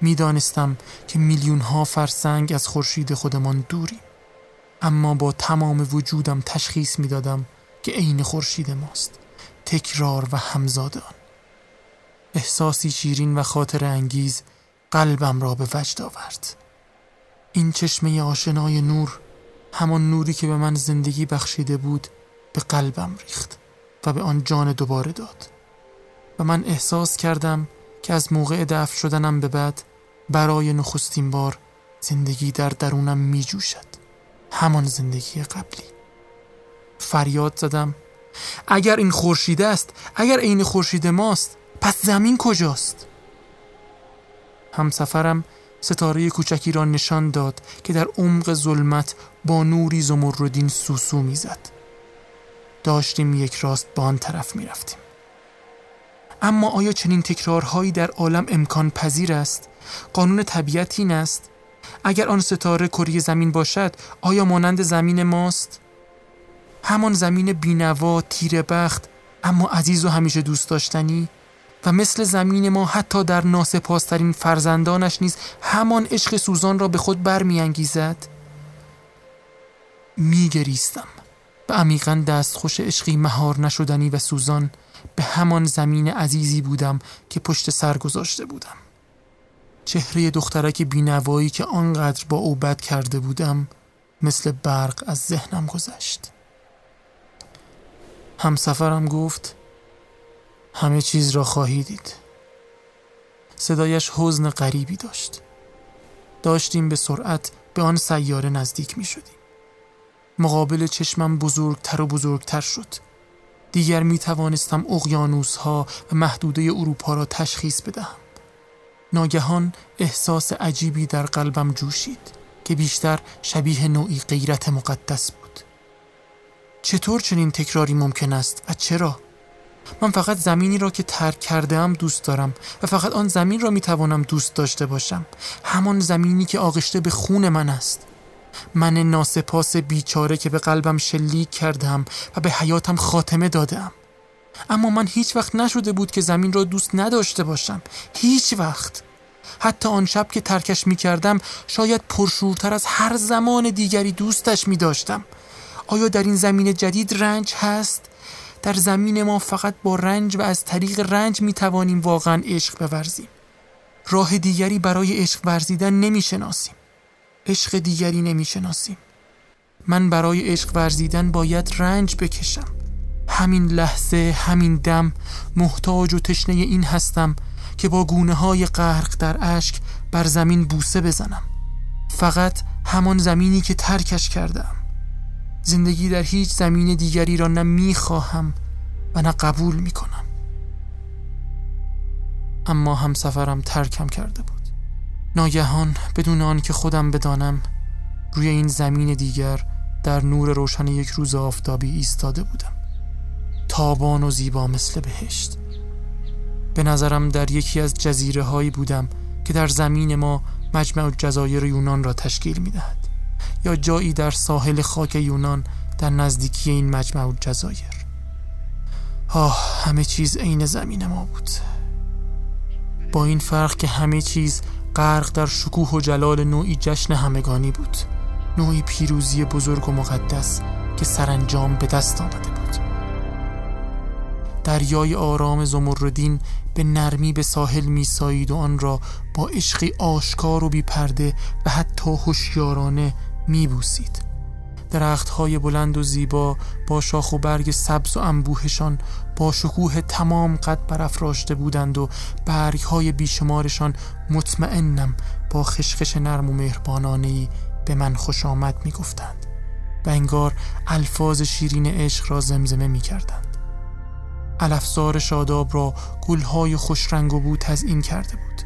می‌دانستم که میلیون ها فرسنگ از خورشید خودمان دوریم. اما با تمام وجودم تشخیص می‌دادم که عین خورشید ماست. تکرار و همزاد آن. احساسی شیرین و خاطر انگیز قلبم را به وجد آورد. این چشمه آشنای نور همان نوری که به من زندگی بخشیده بود به قلبم ریخت و به آن جان دوباره داد. و من احساس کردم که از موقع دفع شدنم به بعد برای نخستین بار زندگی در درونم می جوشد همان زندگی قبلی فریاد زدم اگر این خورشیده است اگر عین خورشید ماست پس زمین کجاست همسفرم ستاره کوچکی را نشان داد که در عمق ظلمت با نوری زمردین سوسو می‌زد. داشتیم یک راست به آن طرف می رفتیم. اما آیا چنین تکرارهایی در عالم امکان پذیر است قانون طبیعت این است. اگر آن ستاره کره زمین باشد آیا مانند زمین ماست؟ همان زمین بینوا تیر بخت اما عزیز و همیشه دوست داشتنی. و مثل زمین ما حتی در ناسپاسترین فرزندانش نیز همان عشق سوزان را به خود برمیانگیزد. میگریستم. به عمیقا دستخوش عشقی مهار نشدنی و سوزان به همان زمین عزیزی بودم که پشت سر گذاشته بودم. چهره دخترک بینوایی که آنقدر با او بد کرده بودم مثل برق از ذهنم گذشت. همسفرم گفت همه چیز را خواهی دید. صدایش حزن غریبی داشت. داشتیم به سرعت به آن سیاره نزدیک می شدیم. مقابل چشمم بزرگتر و بزرگتر شد. دیگر می توانستم اقیانوس ها و محدوده اروپا را تشخیص بدهم. ناگهان احساس عجیبی در قلبم جوشید که بیشتر شبیه نوعی غیرت مقدس بود. چطور چنین تکراری ممکن است و چرا؟ من فقط زمینی را که ترک کرده ام دوست دارم و فقط آن زمین را می توانم دوست داشته باشم. همان زمینی که آغشته به خون من است. من ناسپاس بیچاره که به قلبم شلیک کردم و به حیاتم خاتمه دادم اما من هیچ وقت نشده بود که زمین را دوست نداشته باشم. هیچ وقت. حتی آن شب که ترکش می کردم شاید پرشورتر از هر زمان دیگری دوستش می داشتم. آیا در این زمین جدید رنج هست؟ در زمین ما فقط با رنج و از طریق رنج می توانیم واقعا عشق بورزیم. راه دیگری برای عشق ورزیدن نمی شناسیم. عشق دیگری نمی شناسیم. من برای عشق ورزیدن باید رنج بکشم. همین لحظه همین دم محتاج و تشنه این هستم که با گونه های غرق در اشک بر زمین بوسه بزنم. فقط همان زمینی که ترکش کردم. زندگی در هیچ زمین دیگری را نه می‌خواهم و نه قبول می‌کنم. اما همسفرم ترکم کرده بود. ناگهان بدون آن که خودم بدانم روی این زمین دیگر در نور روشن یک روز آفتابی ایستاده بودم. تابان و زیبا مثل بهشت. به نظرم در یکی از جزیره هایی بودم که در زمین ما مجمع جزایر یونان را تشکیل می دهد یا جایی در ساحل خاک یونان در نزدیکی این مجمع جزایر آه همه چیز عین زمین ما بود. با این فرق که همه چیز غرق در شکوه و جلال نوعی جشن همگانی بود نوعی پیروزی بزرگ و مقدس که سرانجام به دست آمده بود. دریای آرام زمردین به نرمی به ساحل میسایید و آن را با عشقی آشکار و بیپرده و حتی هوشیارانه میبوسید. درختهای بلند و زیبا با شاخ و برگ سبز و انبوهشان با شکوه تمام قد برافراشته بودند و برگهای بیشمارشان مطمئنم با خشخش نرم و مهربانانهی به من خوش آمد می‌گفتند و انگار الفاظ شیرین عشق را زمزمه می الافزار شاداب را گلهای خوش رنگ و بود این کرده بود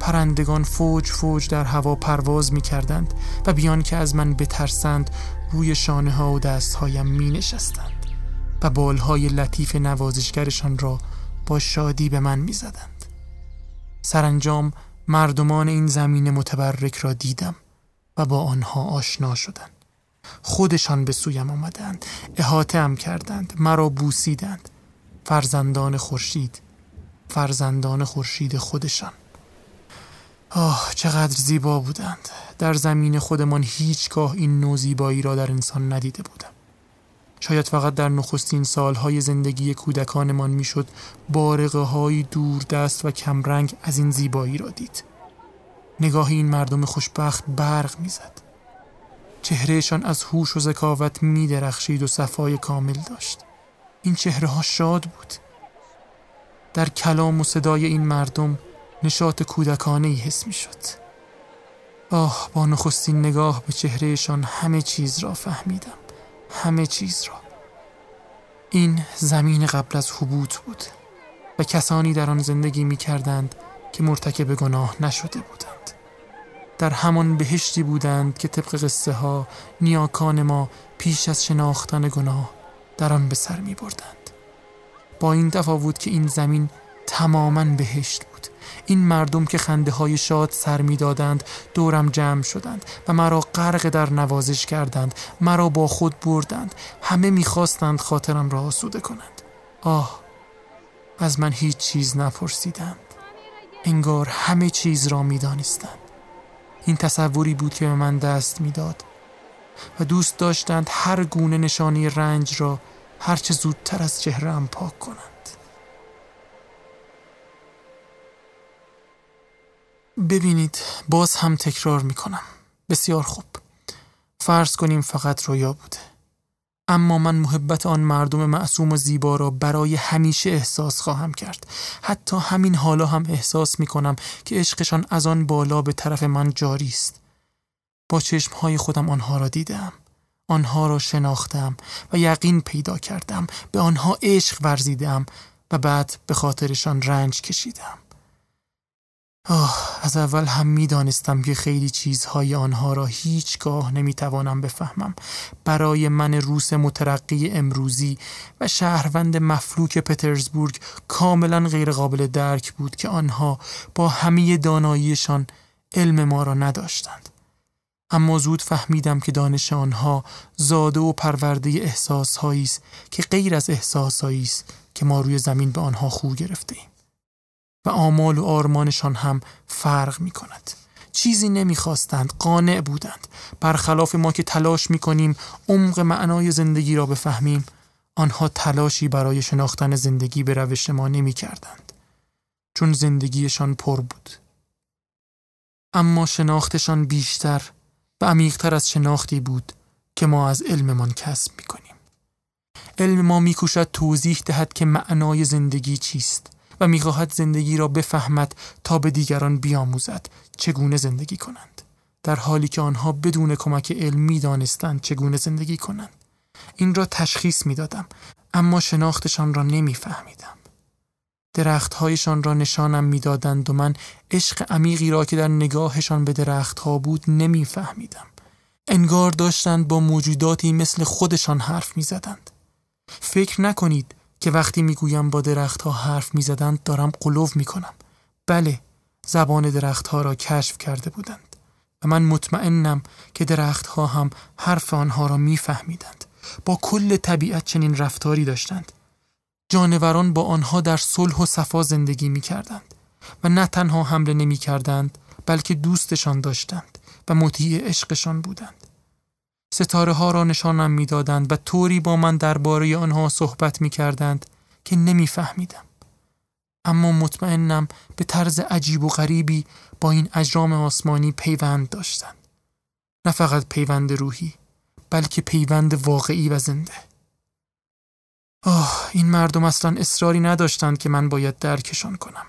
پرندگان فوج فوج در هوا پرواز می کردند و بیان که از من بترسند روی شانه ها و دست هایم می نشستند و بالهای لطیف نوازشگرشان را با شادی به من می زدند. سرانجام مردمان این زمین متبرک را دیدم و با آنها آشنا شدند. خودشان به سویم آمدند احاطه ام کردند مرا بوسیدند فرزندان خورشید فرزندان خورشید خودشان. آه چقدر زیبا بودند. در زمین خودمان هیچگاه این نوع زیبایی را در انسان ندیده بودم. شاید فقط در نخستین سالهای زندگی کودکانمان می‌شد بارقه های دور دست و کمرنگ از این زیبایی را دید. نگاه این مردم خوشبخت برق می‌زد. چهرهشان از هوش و ذکاوت می درخشید و صفای کامل داشت. این چهره ها شاد بود. در کلام و صدای این مردم نشاط کودکانه ای حس می شد آه با نخستین نگاه به چهرهشان همه چیز را فهمیدم. همه چیز را. این زمین قبل از حبوط بود و کسانی در آن زندگی می کردند که مرتکب گناه نشده بودند. در همان بهشتی بودند که طبق قصه ها نیاکان ما پیش از شناختن گناه در آن به سر می بردند. با این تفاوت که این زمین تماما بهشت بود. این مردم که خنده های شاد سر می دادند دورم جمع شدند و مرا غرق در نوازش کردند مرا با خود بردند. همه می‌خواستند خاطرم را آسوده کنند. آه از من هیچ چیز نپرسیدند. انگار همه چیز را می دانستند. این تصوری بود که به من دست می‌داد و دوست داشتند هر گونه نشانی رنج را هرچه زودتر از چهرهام پاک کنند. ببینید باز هم تکرار می کنم بسیار خوب. فرض کنیم فقط رویا بوده. اما من محبت آن مردم معصوم و زیبا را برای همیشه احساس خواهم کرد. حتی همین حالا هم احساس می کنم که عشقشان از آن بالا به طرف من جاری است. با چشمهای خودم آنها را دیدم آنها را شناختم و یقین پیدا کردم به آنها عشق ورزیدم و بعد به خاطرشان رنج کشیدم. آه از اول هم می دانستم که خیلی چیزهای آنها را هیچگاه نمی توانم بفهمم. برای من روس مترقی امروزی و شهروند مفلوک پترزبورگ کاملا غیرقابل درک بود که آنها با همه داناییشان علم ما را نداشتند. اما زود فهمیدم که دانش آنها زاده و پرورده احساسهایی است که غیر از احساسهایی است که ما روی زمین به آنها خو گرفته ایم. و آمال و آرمانشان هم فرق می کند. چیزی نمی‌خواستند قانع بودند برخلاف ما که تلاش می کنیم عمق معنای زندگی را بفهمیم آنها تلاشی برای شناختن زندگی به روش ما نمی کردند. چون زندگیشان پر بود اما شناختشان بیشتر و عمیقتر از شناختی بود که ما از علممان کسب می کنیم. علم ما میکوشد توضیح دهد که معنای زندگی چیست و می‌خواهد زندگی را بفهمد تا به دیگران بیاموزد چگونه زندگی کنند. در حالی که آنها بدون کمک علم می‌دانستند چگونه زندگی کنند. این را تشخیص می‌دادم اما شناختشان را نمیفهمیدم. درختهایشان را نشانم می‌دادند و من عشق عمیقی را که در نگاهشان به درختها بود نمیفهمیدم. انگار داشتند با موجوداتی مثل خودشان حرف می‌زدند. فکر نکنید که وقتی می‌گویم با درختها حرف می‌زدند دارم قلوب می‌کنم. بله زبان درختها را کشف کرده بودند و من مطمئنم که درختها هم حرف آنها را میفهمیدند. با کل طبیعت چنین رفتاری داشتند. جانوران با آنها در صلح و صفا زندگی می کردند و نه تنها حمله نمی کردند بلکه دوستشان داشتند و مطیع عشقشان بودند. ستاره ها را نشانم می‌دادند و طوری با من درباره آنها صحبت می کردند که نمیفهمیدم. اما مطمئنم به طرز عجیب و غریبی با این اجرام آسمانی پیوند داشتند. نه فقط پیوند روحی بلکه پیوند واقعی و زنده. آه این مردم اصلا اصراری نداشتند که من باید درکشان کنم.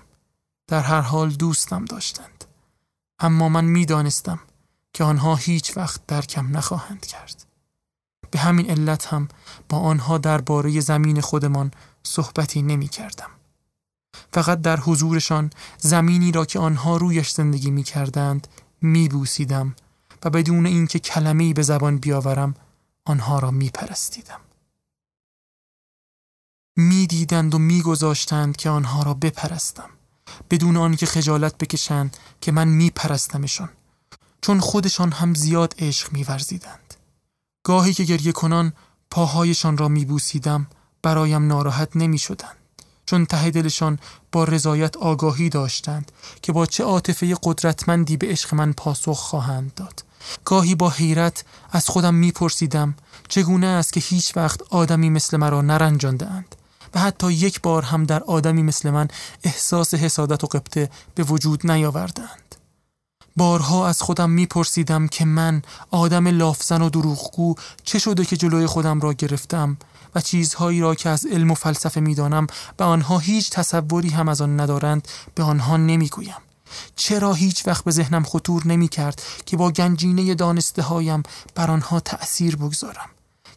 در هر حال دوستم داشتند. اما من می‌دانستم که آنها هیچ وقت درکم نخواهند کرد. به همین علت هم با آنها درباره زمین خودمان صحبتی نمی کردم. فقط در حضورشان زمینی را که آنها رویش زندگی می کردند می بوسیدم و بدون اینکه کلمه‌ای به زبان بیاورم آنها را می پرستیدم. می‌دیدند و میگذاشتند که آنها را بپرستم. بدون آنکه خجالت بکشند که من میپرستمشان چون خودشان هم زیاد عشق میورزیدند. گاهی که گریه کنان پاهایشان را میبوسیدم برایم ناراحت نمی‌شدند چون ته دلشان با رضایت آگاهی داشتند که با چه عاطفه قدرتمندی به عشق من پاسخ خواهند داد. گاهی با حیرت از خودم میپرسیدم چگونه است که هیچ وقت آدمی مثل مرا نرنجانده اند و حتی یک بار هم در آدمی مثل من احساس حسادت و قبطه به وجود نیاوردند. بارها از خودم میپرسیدم که من آدم لافزن و دروغگو چه شده که جلوی خودم را گرفتم و چیزهایی را که از علم و فلسفه می‌دانم به آنها هیچ تصوری هم از آن ندارند به آنها نمی‌گویم چرا هیچ وقت به ذهنم خطور نمی کرد که با گنجینه دانسته هایم بر آنها تأثیر بگذارم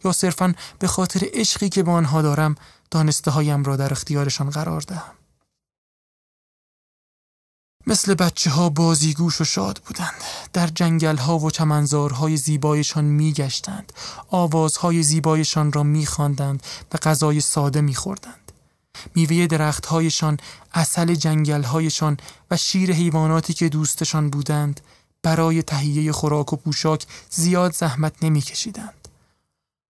یا صرفا به خاطر عشقی که به آنها دارم دانسته هایم را در اختیارشان قرار دهم. مثل بچه ها بازیگوش و شاد بودند در جنگل ها و چمنزارهای زیبایشان می گشتند آوازهای زیبایشان را می خواندند و غذای ساده می خوردند میوه درختهایشان، اصل جنگلهایشان و شیر حیواناتی که دوستشان بودند برای تهیه خوراک و پوشاک زیاد زحمت نمی کشیدند.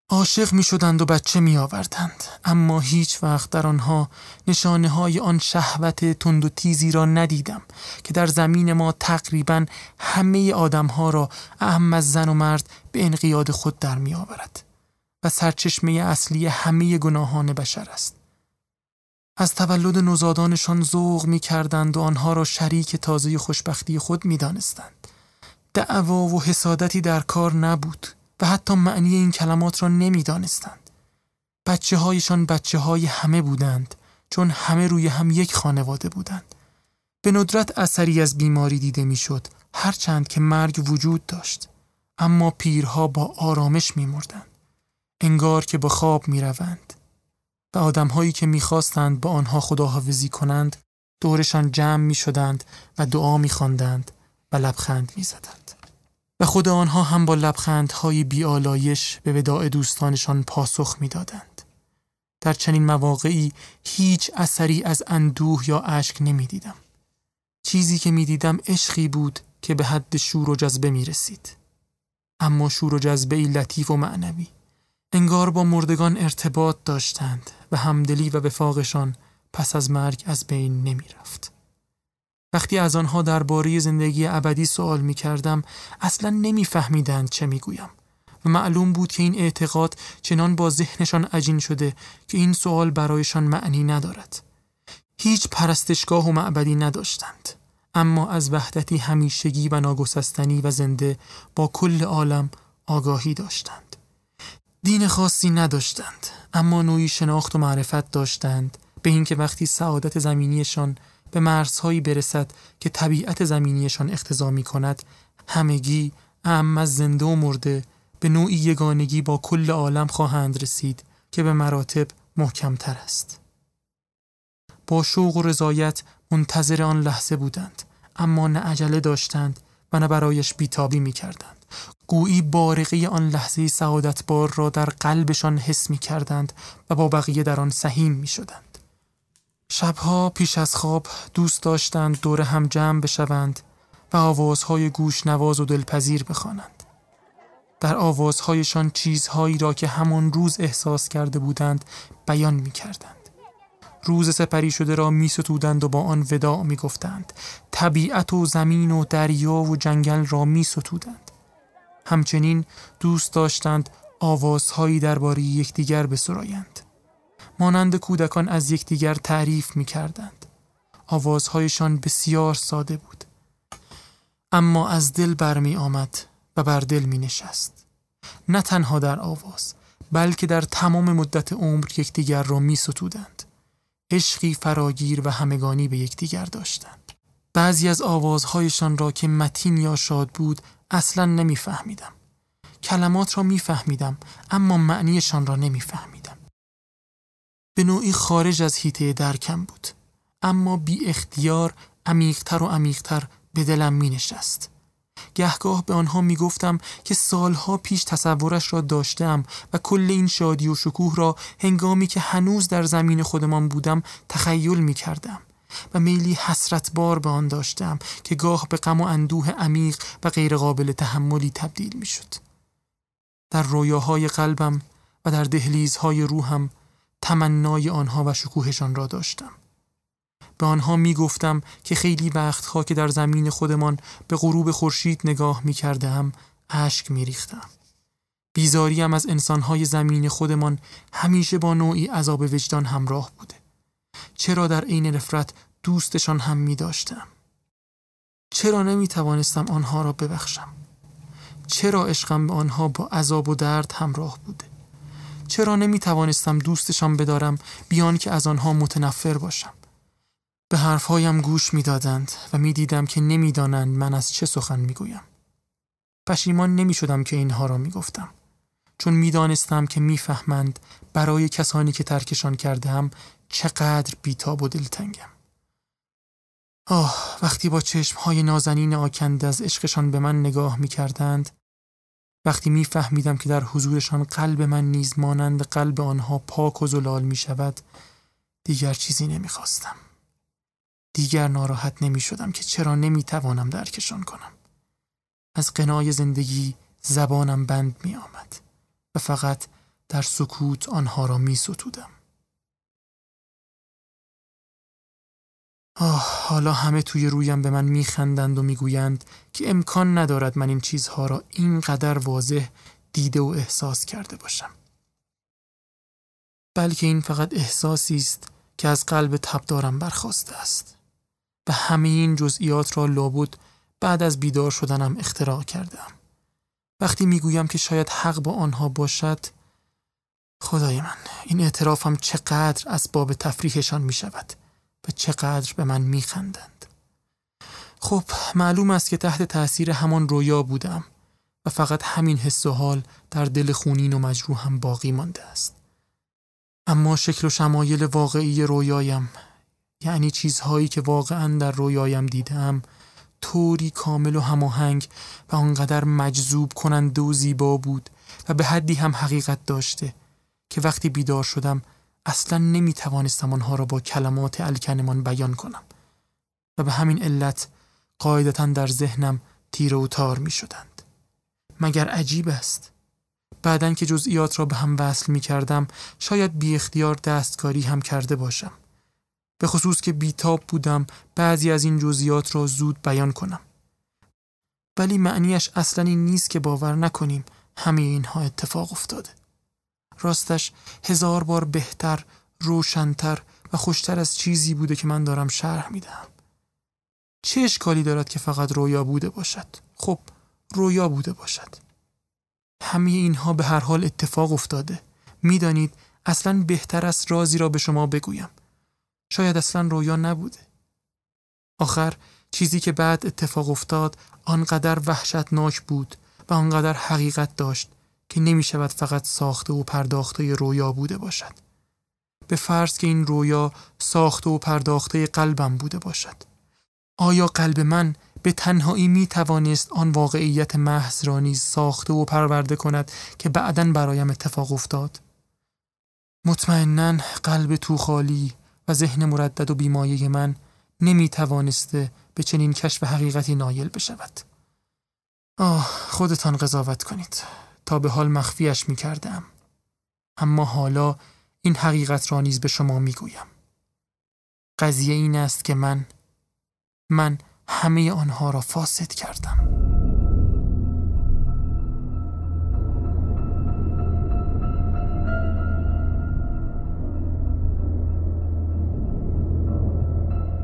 عاشق می شدند و بچه می آوردند اما هیچ وقت در آنها نشانه های آن شهوت تند و تیزی را ندیدم که در زمین ما تقریبا همه آدم ها را اهم از زن و مرد به انقیاد خود در می آورد و سرچشمه اصلی همه گناهان بشر است. از تولد نوزادانشان ذوق می کردند و آنها را شریک تازه خوشبختی خود می دانستند. دعوا و حسادتی در کار نبود. و حتی معنی این کلمات را نمی‌دانستند. بچه هایشان بچه های همه بودند چون همه روی هم یک خانواده بودند. به ندرت اثری از بیماری دیده می‌شد هرچند که مرگ وجود داشت اما پیرها با آرامش میمردند انگار که با خواب می‌روند و آدمهایی که می‌خواستند با آنها خداحافظی کنند دورشان جمع می شدند و دعا می و لبخند می زدند. و خود آنها هم با لبخندهای بیالایش به وداع دوستانشان پاسخ می‌دادند. در چنین مواقعی هیچ اثری از اندوه یا اشک نمی‌دیدم. چیزی که می‌دیدم عشقی بود که به حد شور و جذبه می رسید. اما شور و جذبه لطیف و معنوی. انگار با مردگان ارتباط داشتند و همدلی و وفاقشان پس از مرگ از بین نمی رفت. وقتی از آنها درباره زندگی ابدی سوال می کردم اصلا نمیفهمیدند چه می گویم و معلوم بود که این اعتقاد چنان با ذهنشان عجین شده که این سوال برایشان معنی ندارد. هیچ پرستشگاه و معبدی نداشتند. اما از وحدتی همیشگی و ناگسستنی و زنده با کل عالم آگاهی داشتند. دین خاصی نداشتند اما نوعی شناخت و معرفت داشتند به اینکه وقتی سعادت زمینیشان به مرزهایی برسد که طبیعت زمینیشان اختضا می کند همگی از زنده و مرده به نوعی یگانگی با کل عالم خواهند رسید که به مراتب محکمتر است. با شوق و رضایت منتظر آن لحظه بودند اما نه عجله داشتند و نه برایش بیتابی می کردند گویی بارقه آن لحظه سعادتبار را در قلبشان حس می کردند و با بقیه در آن سهیم می شدند شبها پیش از خواب دوست داشتند دور هم جمع بشوند و آوازهای گوش نواز و دلپذیر بخوانند. در آوازهایشان چیزهایی را که همان روز احساس کرده بودند بیان می کردند. روز سپری شده را می ستودند و با آن وداع می گفتند. طبیعت و زمین و دریا و جنگل را می ستودند. همچنین دوست داشتند آوازهایی درباره یکدیگر بسرایند. مانند کودکان از یکدیگر تعریف می کردند. آوازهایشان بسیار ساده بود. اما از دل برمی آمد و بر دل می نشست. نه تنها در آواز بلکه در تمام مدت عمر یکدیگر را می ستودند. عشقی فراگیر و همگانی به یکدیگر داشتند. بعضی از آوازهایشان را که متین یا شاد بود اصلا نمیفهمیدم. کلمات را میفهمیدم اما معنیشان را نمیفهمیدم. به نوعی خارج از هیته درکم بود اما بی اختیار عمیقتر و عمیقتر به دلم می نشست. گهگاه به آنها می گفتم که سالها پیش تصورش را داشتم و کل این شادی و شکوه را هنگامی که هنوز در زمین خودمان بودم تخیل می کردم و میلی حسرت بار به آن داشتم که گاه به غم و اندوه عمیق و غیرقابل تحملی تبدیل می شد. در رویاهای قلبم و در دهلیزهای روحم تمنای آنها و شکوهشان را داشتم. به آنها می گفتم که خیلی وقتها که در زمین خودمان به غروب خورشید نگاه می کرده هم اشک می ریختم. بیزاریم از انسانهای زمین خودمان همیشه با نوعی عذاب وجدان همراه بوده. چرا در عین نفرت دوستشان هم می داشتم؟ چرا نمی توانستم آنها را ببخشم؟ چرا عشقم به آنها با عذاب و درد همراه بوده؟ چرا نمی توانستم دوستشان بدارم بیان که از آنها متنفر باشم؟ به حرفهایم گوش می‌دادند و می‌دیدم که نمی‌دانند من از چه سخن می‌گویم. پشیمان نمی شدم که اینها را می گفتم چون می‌دانستم که می‌فهمند برای کسانی که ترکشان کرده هم چقدر بیتاب و دلتنگم. آه وقتی با چشمهای نازنین آکنده از عشقشان به من نگاه می کردند وقتی میفهمیدم که در حضورشان قلب من نیز مانند قلب آنها پاک و زلال می شود دیگر چیزی نمی‌خواستم. دیگر ناراحت نمی شدم که چرا نمی توانم درکشان کنم. از قنای زندگی زبانم بند می آمد و فقط در سکوت آنها را می ستودم. آه حالا همه توی رویم به من میخندند و می‌گویند که امکان ندارد من این چیزها را اینقدر واضح دیده و احساس کرده باشم. بلکه این فقط احساسی است که از قلب تبدارم برخواسته است و همه این جزئیات را لابد بعد از بیدار شدنم اختراع کردم. وقتی می‌گویم که شاید حق با آنها باشد خدای من این اعترافم چقدر از باب تفریحشان می شود و چقدر به من می خندند. خب معلوم است که تحت تأثیر همان رویا بودم و فقط همین حس و حال در دل خونین و مجروحم باقی مانده است. اما شکل و شمایل واقعی رویایم یعنی چیزهایی که واقعا در رویایم دیدم طوری کامل و هماهنگ و آنقدر مجذوب کننده و زیبا بود و به حدی هم حقیقت داشته که وقتی بیدار شدم اصلا نمی توانستم آنها را با کلمات الکنمان بیان کنم و به همین علت قاعدتا در ذهنم تیر و تار می شدند. مگر عجیب است؟ بعدن که جزئیات را به هم وصل می کردم شاید بی اختیار دستکاری هم کرده باشم. به خصوص که بیتاب بودم بعضی از این جزئیات را زود بیان کنم. ولی معنیش اصلا این نیست که باور نکنیم همه اینها اتفاق افتاده. راستش هزار بار بهتر روشنتر و خوشتر از چیزی بوده که من دارم شرح می‌دهم. چه اشکالی دارد که فقط رویا بوده باشد؟ خب رویا بوده باشد. همه اینها به هر حال اتفاق افتاده. می‌دانید اصلا بهتر است رازی را به شما بگویم. شاید اصلا رویا نبوده. آخر چیزی که بعد اتفاق افتاد آنقدر وحشتناک بود و آنقدر حقیقت داشت که نمی شود فقط ساخته و پرداخته رویا بوده باشد. به فرض که این رویا ساخته و پرداخته قلبم بوده باشد. آیا قلب من به تنهایی می توانست آن واقعیت محض را نیز ساخته و پرورده کند که بعدا برایم اتفاق افتاد؟ مطمئنا قلب تو خالی و ذهن مردد و بیمایه من نمی توانسته به چنین کشف حقیقتی نایل بشود. آه خودتان قضاوت کنید. تا به حال مخفیش می کردم. اما حالا این حقیقت را نیز به شما می گویم. قضیه این است که من من همه آنها را فاسد کردم.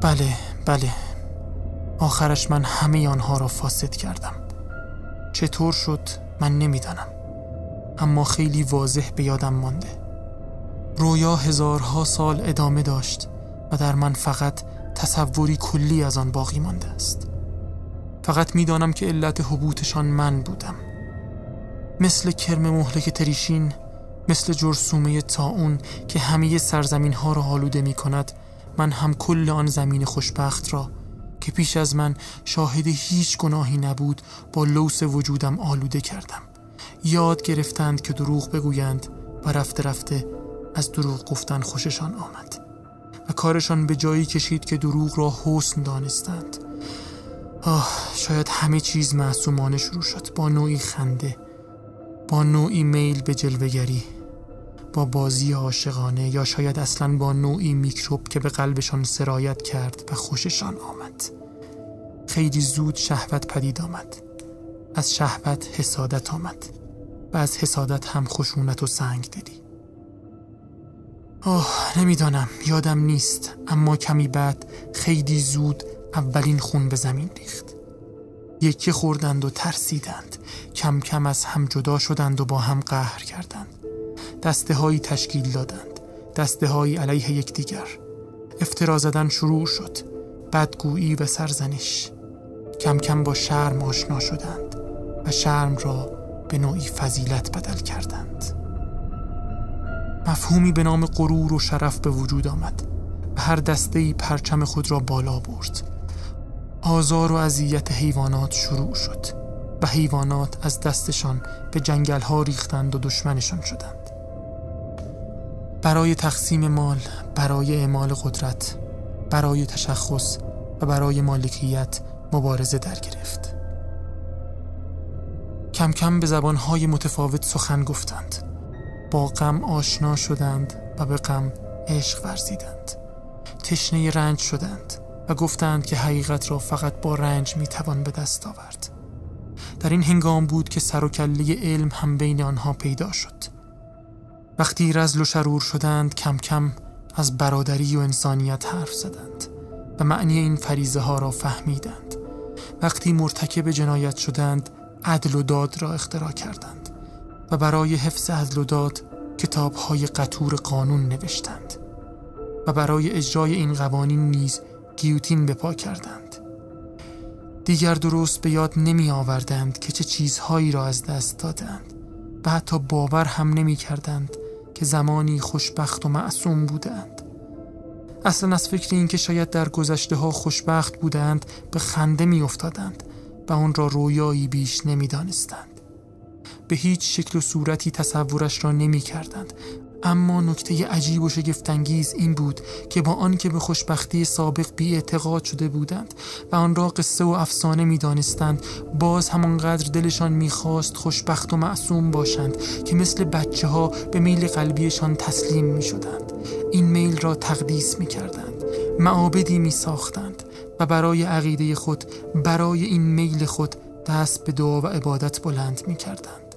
بله بله. آخرش من همه آنها را فاسد کردم. چطور شد؟ من نمی‌دانم. اما خیلی واضح به یادم مانده. رویا هزارها سال ادامه داشت و در من فقط تصوری کلی از آن باقی مانده است. فقط می‌دانم که علت حبوطشان من بودم. مثل کرم مهلک تریشین مثل جرسومه تاون که همه سرزمین ها را آلوده می کند من هم کل آن زمین خوشبخت را که پیش از من شاهد هیچ گناهی نبود با لوس وجودم آلوده کردم. یاد گرفتند که دروغ بگویند و رفته رفته از دروغ گفتن خوششان آمد و کارشان به جایی کشید که دروغ را حسن دانستند. آه شاید همه چیز معصومانه شروع شد. با نوعی خنده با نوعی میل به جلوگری با بازی عاشقانه یا شاید اصلا با نوعی میکروب که به قلبشان سرایت کرد و خوششان آمد. خیلی زود شهوت پدید آمد. از شهوت حسادت آمد. و از حسادت هم خشونت و سنگ دلی آه نمی‌دانم یادم نیست اما کمی بعد خیلی زود اولین خون به زمین ریخت. یکی خوردند و ترسیدند کم کم از هم جدا شدند و با هم قهر کردند. دسته هایی تشکیل دادند دسته هایی علیه یکدیگر. افترا زدن شروع شد بدگویی و سرزنش. کم کم با شرم آشنا شدند و شرم را به نوعی فضیلت بدل کردند. مفهومی به نام غرور و شرف به وجود آمد و هر دسته پرچم خود را بالا برد. آزار و اذیت حیوانات شروع شد و حیوانات از دستشان به جنگل ها ریختند و دشمنشان شدند. برای تقسیم مال برای اعمال قدرت برای تشخص و برای مالکیت مبارزه در گرفت. کم کم به زبانهای متفاوت سخن گفتند. با غم آشنا شدند و به غم عشق ورزیدند. تشنه رنج شدند و گفتند که حقیقت را فقط با رنج می‌توان به دست آورد. در این هنگام بود که سر و کله علم هم بین آنها پیدا شد. وقتی رزل و شرور شدند کم کم از برادری و انسانیت حرف زدند و معنی این فریزه ها را فهمیدند. وقتی مرتکب جنایت شدند عدل و داد را اختراع کردند و برای حفظ عدل و داد کتاب های قطور قانون نوشتند و برای اجرای این قوانین نیز گیوتین به پا کردند. دیگر درست به یاد نمی آوردند که چه چیزهایی را از دست دادند و حتی باور هم نمی کردند که زمانی خوشبخت و معصوم بودند. اصلا از فکر اینکه شاید در گذشته ها خوشبخت بودند به خنده می افتادند و آن را رویایی بیش نمی دانستند. به هیچ شکل و صورتی تصورش را نمی کردند اما نکته عجیب و شگفتانگیز این بود که با آنکه به خوشبختی سابق بی اعتقاد شده بودند و آن را قصه و افسانه می دانستند باز همانقدر دلشان می‌خواست خوشبخت و معصوم باشند که مثل بچه ها به میل قلبیشان تسلیم می شدند این میل را تقدیس می کردند معابدی می ساختند برای عقیده خود برای این میل خود دست به دعا و عبادت بلند می کردند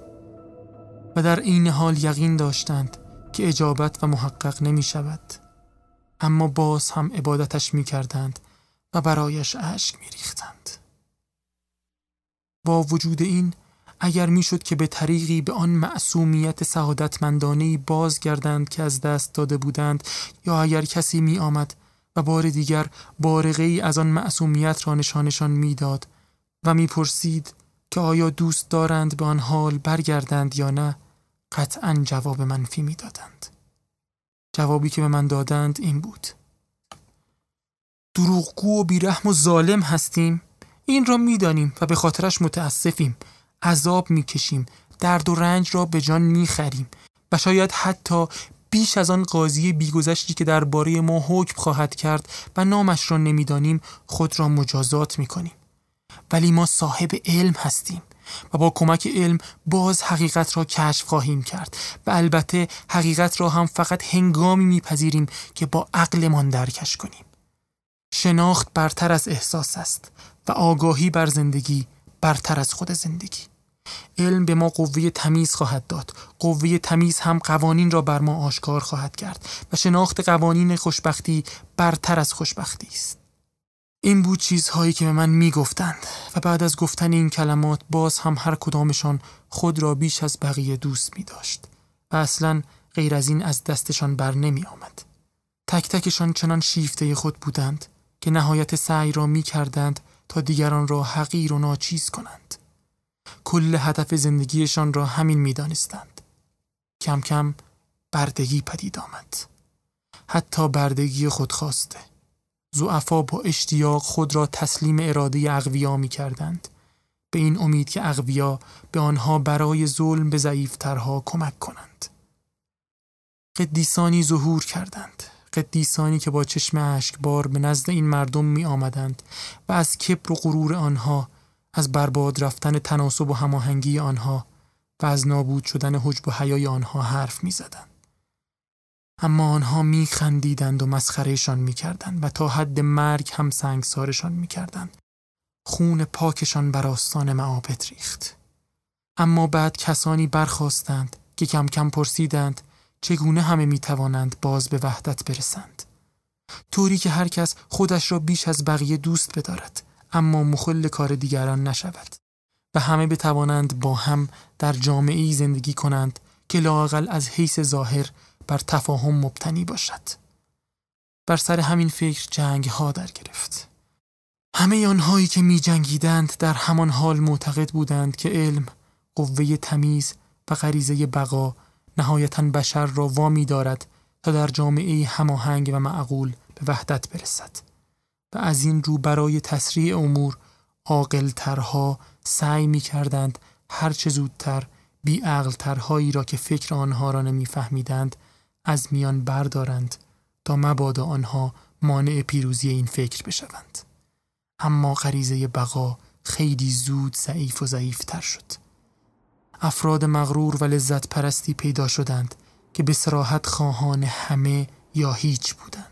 و در این حال یقین داشتند که اجابت و محقق نمی شود اما باز هم عبادتش می کردند و برایش اشک می ریختند. با وجود این اگر می‌شد که به طریقی به آن معصومیت سعادتمندانه بازگردند که از دست داده بودند یا اگر کسی می آمد و بار دیگر بارغه ای از آن معصومیت را نشانشان می‌داد و می‌پرسید که آیا دوست دارند به آن حال برگردند یا نه قطعا جواب منفی می‌دادند. جوابی که به من دادند این بود دروغگو و بیرحم و ظالم هستیم این را می‌دانیم و به خاطرش متاسفیم عذاب می‌کشیم درد و رنج را به جان می‌خریم و شاید حتی بیش از آن قاضی بیگذشتی که درباره ما حکم خواهد کرد و نامش را نمی‌دانیم خود را مجازات می‌کنیم. ولی ما صاحب علم هستیم و با کمک علم باز حقیقت را کشف خواهیم کرد و البته حقیقت را هم فقط هنگامی میپذیریم که با عقلمان درکش کنیم. شناخت برتر از احساس است و آگاهی بر زندگی برتر از خود زندگی. علم به ما قوه تمیز خواهد داد قوه تمیز هم قوانین را بر ما آشکار خواهد کرد و شناخت قوانین خوشبختی برتر از خوشبختی است این بود چیزهایی که به من می‌گفتند و بعد از گفتن این کلمات باز هم هر کدامشان خود را بیش از بقیه دوست می داشت و اصلا غیر از این از دستشان بر نمی آمد. تک تکشان چنان شیفته خود بودند که نهایت سعی را می کردند تا دیگران را حقیر و ناچیز کنند. کل هدف زندگیشان را همین می دانستند. کم کم بردگی پدید آمد. حتی بردگی خود خواسته. زعفا با اشتیاق خود را تسلیم اراده اقویا می کردند. به این امید که اقویا به آنها برای ظلم به ضعیفترها کمک کنند. قدیسانی ظهور کردند. قدیسانی که با چشم بار به نزد این مردم می آمدند و از کبر و غرور آنها از برباد رفتن تناسب و هماهنگی آنها و از نابود شدن حجب و حیای آنها حرف می زدند. اما آنها می خندیدند و مسخرهشان می کردند و تا حد مرگ هم سنگسارشان می کردند. خون پاکشان بر آستان معابد ریخت. اما بعد کسانی برخواستند که کم کم پرسیدند چگونه همه می توانند باز به وحدت برسند. طوری که هر کس خودش را بیش از بقیه دوست بدارد اما مخل کار دیگران نشود و همه بتوانند با هم در جامعه زندگی کنند که لاقل از حیث ظاهر بر تفاهم مبتنی باشد. بر سر همین فکر جنگ ها در گرفت. همه آنهایی که می جنگیدند در همان حال معتقد بودند که علم قوه تمیز و غریزه بقا نهایتا بشر را وامی دارد تا در جامعه هماهنگ و معقول به وحدت برسد. و از این رو برای تسریع امور عاقلترها سعی می کردند هرچه زودتر بی ترهایی را که فکر آنها را نمیفهمیدند از میان بردارند تا مبادا آنها مانع پیروزی این فکر بشوند. اما غریزه بقا خیلی زود ضعیف و ضعیفتر شد. افراد مغرور و لذت پرستی پیدا شدند که به سراحت خواهان همه یا هیچ بودند.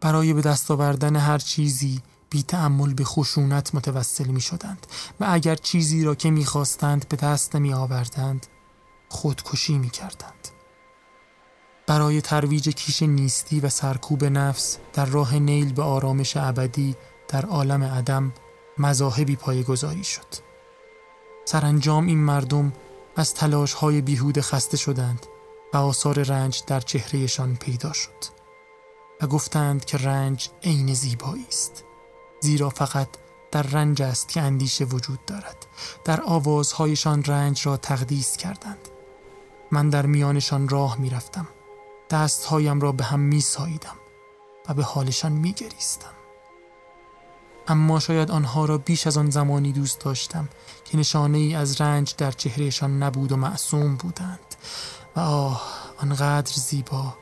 برای به دست آوردن هر چیزی بی تعمل به خشونت متوسل می شدند و اگر چیزی را که می خواستند به دست نمی آوردند خودکشی می کردند. برای ترویج کیش نیستی و سرکوب نفس در راه نیل به آرامش ابدی در عالم عدم مذاهبی پایگذاری شد. سرانجام این مردم از تلاش های بیهود خسته شدند و آثار رنج در چهرهشان پیدا شد و گفتند که رنج عین زیبایی است. زیرا فقط در رنج است که اندیشه وجود دارد. در آوازهایشان رنج را تقدیس کردند. من در میانشان راه می‌رفتم. دستهایم را به هم می ساییدم و به حالشان می گریستم. اما شاید آنها را بیش از آن زمانی دوست داشتم که نشانه ای از رنج در چهرهشان نبود و معصوم بودند. و آه آنقدر زیبا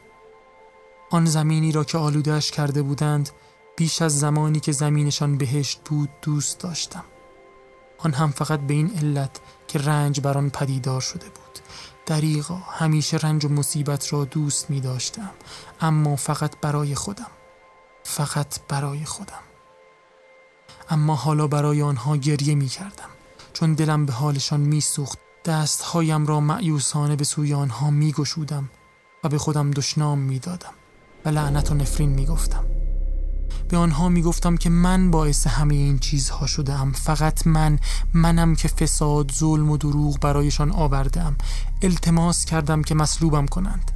آن زمینی را که آلودهش کرده بودند بیش از زمانی که زمینشان بهشت بود دوست داشتم. آن هم فقط به این علت که رنج بر آن پدیدار شده بود. دریغا همیشه رنج و مصیبت را دوست می داشتم اما فقط برای خودم. فقط برای خودم. اما حالا برای آنها گریه می کردم چون دلم به حالشان می سوخت دستهایم را معیوسانه به سوی آنها می گشودم و به خودم دشنام می دادم لعنت و نفرین می گفتم به آنها می گفتم که من باعث همه این چیزها شده فقط من منم که فساد ظلم و دروغ برایشان آوردم التماس کردم که مصلوبم کنند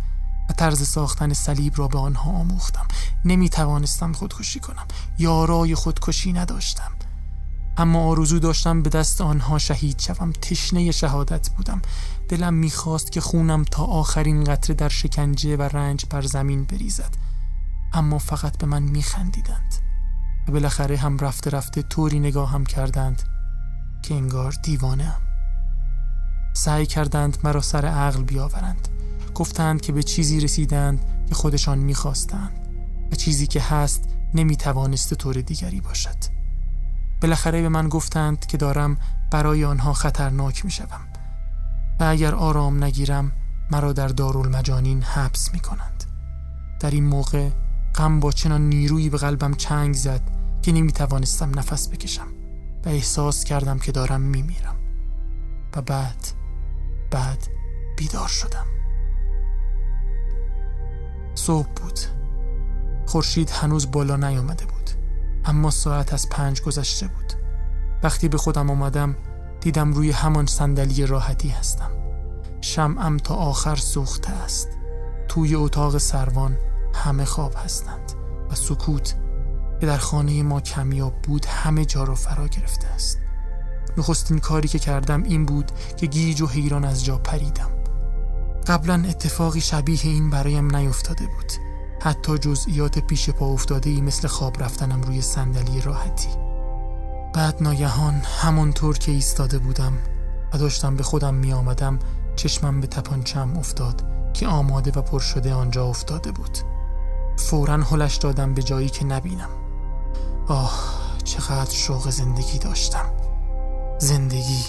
و طرز ساختن صلیب را به آنها آموختم. نمی توانستم خودکشی کنم. یارای خودکشی نداشتم. اما آرزو داشتم به دست آنها شهید شوم. تشنه شهادت بودم. دلم می‌خواست که خونم تا آخرین قطره در شکنجه و رنج بر زمین بریزد. اما فقط به من میخندیدند و بالاخره هم رفته رفته طوری نگاه هم کردند که انگار دیوانه هم. سعی کردند مرا سر عقل بیاورند. گفتند که به چیزی رسیدند که خودشان می‌خواستند و چیزی که هست نمی‌توانست طور دیگری باشد. بالاخره به من گفتند که دارم برای آنها خطرناک می‌شوم و اگر آرام نگیرم مرا در دارالمجانین حبس می کنند. در این موقع غم با چنان نیرویی به قلبم چنگ زد که نمی توانستم نفس بکشم و احساس کردم که دارم می میرم و بعد بعد بیدار شدم. صبح بود. خورشید هنوز بالا نیامده بود. اما ساعت از پنج گذشته بود. وقتی به خودم آمدم دیدم روی همان صندلی راحتی هستم. شمعم تا آخر سوخته است. توی اتاق سروان همه خواب هستند و سکوت که در خانه ما کمیاب بود همه جا را فرا گرفته است. نخستین کاری که کردم این بود که گیج و حیران از جا پریدم. قبلا اتفاقی شبیه این برایم نیفتاده بود. حتی جزئیات پیش پا افتاده ای مثل خواب رفتنم روی صندلی راحتی. بعد ناگهان همانطور که ایستاده بودم و داشتم به خودم می آمدم چشمم به تپانچم افتاد که آماده و پر شده آنجا افتاده بود. فورا هلش دادم به جایی که نبینم. آه چقدر شوق زندگی داشتم. زندگی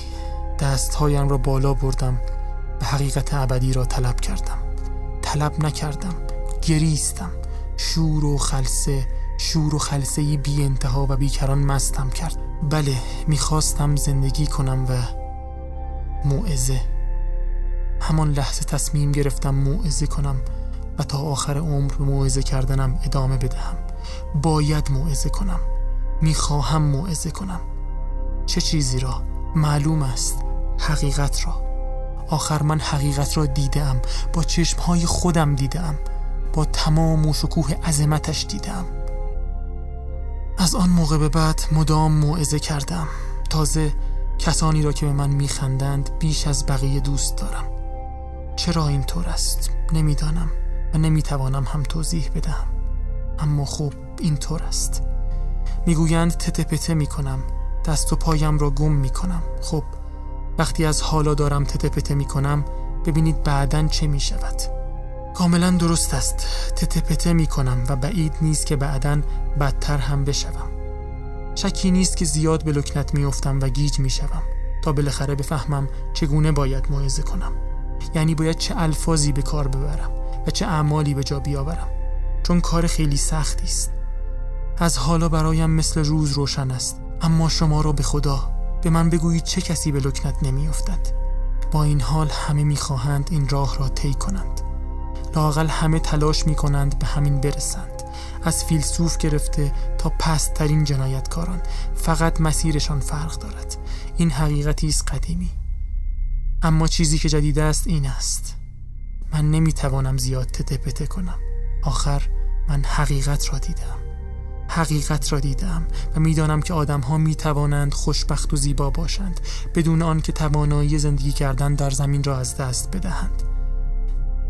دستهایم را بالا بردم و حقیقت ابدی را طلب کردم. طلب نکردم. گریستم. شور و خلصه شور و خلصه بی انتها و بیکران مستم کرد. بله می‌خواستم زندگی کنم و موعظه. همان لحظه تصمیم گرفتم موعظه کنم و تا آخر عمر موعظه کردنم ادامه بدهم. باید موعظه کنم. می‌خواهم موعظه کنم. چه چیزی را؟ معلوم است. حقیقت را. آخر من حقیقت را دیدم با چشمهای خودم دیدم با تمام و شکوه عظمتش دیدم. از آن موقع به بعد مدام موعظه کردم. تازه کسانی را که به من میخندند بیش از بقیه دوست دارم. چرا اینطور است؟ نمی‌دانم و نمی‌توانم هم توضیح بدهم. اما خوب اینطور است. می‌گویند تته پته می‌کنم دست و پایم را گم می‌کنم. خب وقتی از حالا دارم تته پته می‌کنم ببینید بعدا چه می‌شود. کاملا درست است. تته پته می کنم و بعید نیست که بعدا بدتر هم بشوم. شکی نیست که زیاد به لکنت میافتم و گیج می شوم. تا بالاخره بفهمم چگونه باید موعظه کنم. یعنی باید چه الفاظی به کار ببرم و چه اعمالی به جا بیاورم. چون کار خیلی سختی است. از حالا برایم مثل روز روشن است. اما شما را به خدا به من بگویید چه کسی به لکنت نمیافتد با این حال همه می‌خواهند این راه را طی کنند. لاقل همه تلاش می‌کنند به همین برسند. از فیلسوف گرفته تا پستترین جنایتکاران فقط مسیرشان فرق دارد. این حقیقتی است قدیمی. اما چیزی که جدید است این است. من نمی‌توانم زیاد تته پته کنم. آخر من حقیقت را دیدم. حقیقت را دیدم و می‌دانم که آدم ها می توانند خوشبخت و زیبا باشند بدون آن که توانایی زندگی کردن در زمین را از دست بدهند.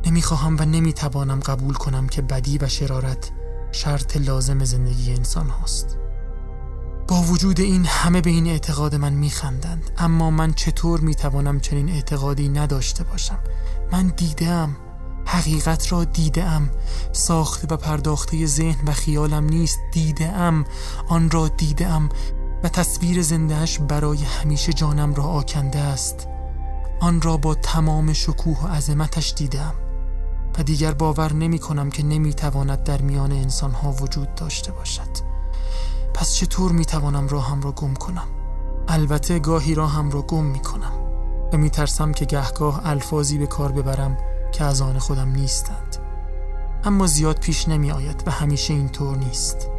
نمی‌خواهم و نمی‌توانم قبول کنم که بدی و شرارت شرط لازم زندگی انسان هاست. با وجود این همه به این اعتقاد من میخندند اما من چطور می‌توانم چنین اعتقادی نداشته باشم؟ من دیدم حقیقت را دیدم ساخته و پرداخته ذهن و خیالم نیست دیدم آن را دیدم و تصویر زندهش برای همیشه جانم را آکنده است. آن را با تمام شکوه و عظمتش دیدم. و دیگر باور نمی کنم که نمی تواند در میان انسان ها وجود داشته باشد. پس چطور می توانم راهم را گم کنم؟ البته گاهی راهم را گم می کنم و می ترسم که گهگاه الفاظی به کار ببرم که از آن خودم نیستند. اما زیاد پیش نمی آید و همیشه اینطور نیست.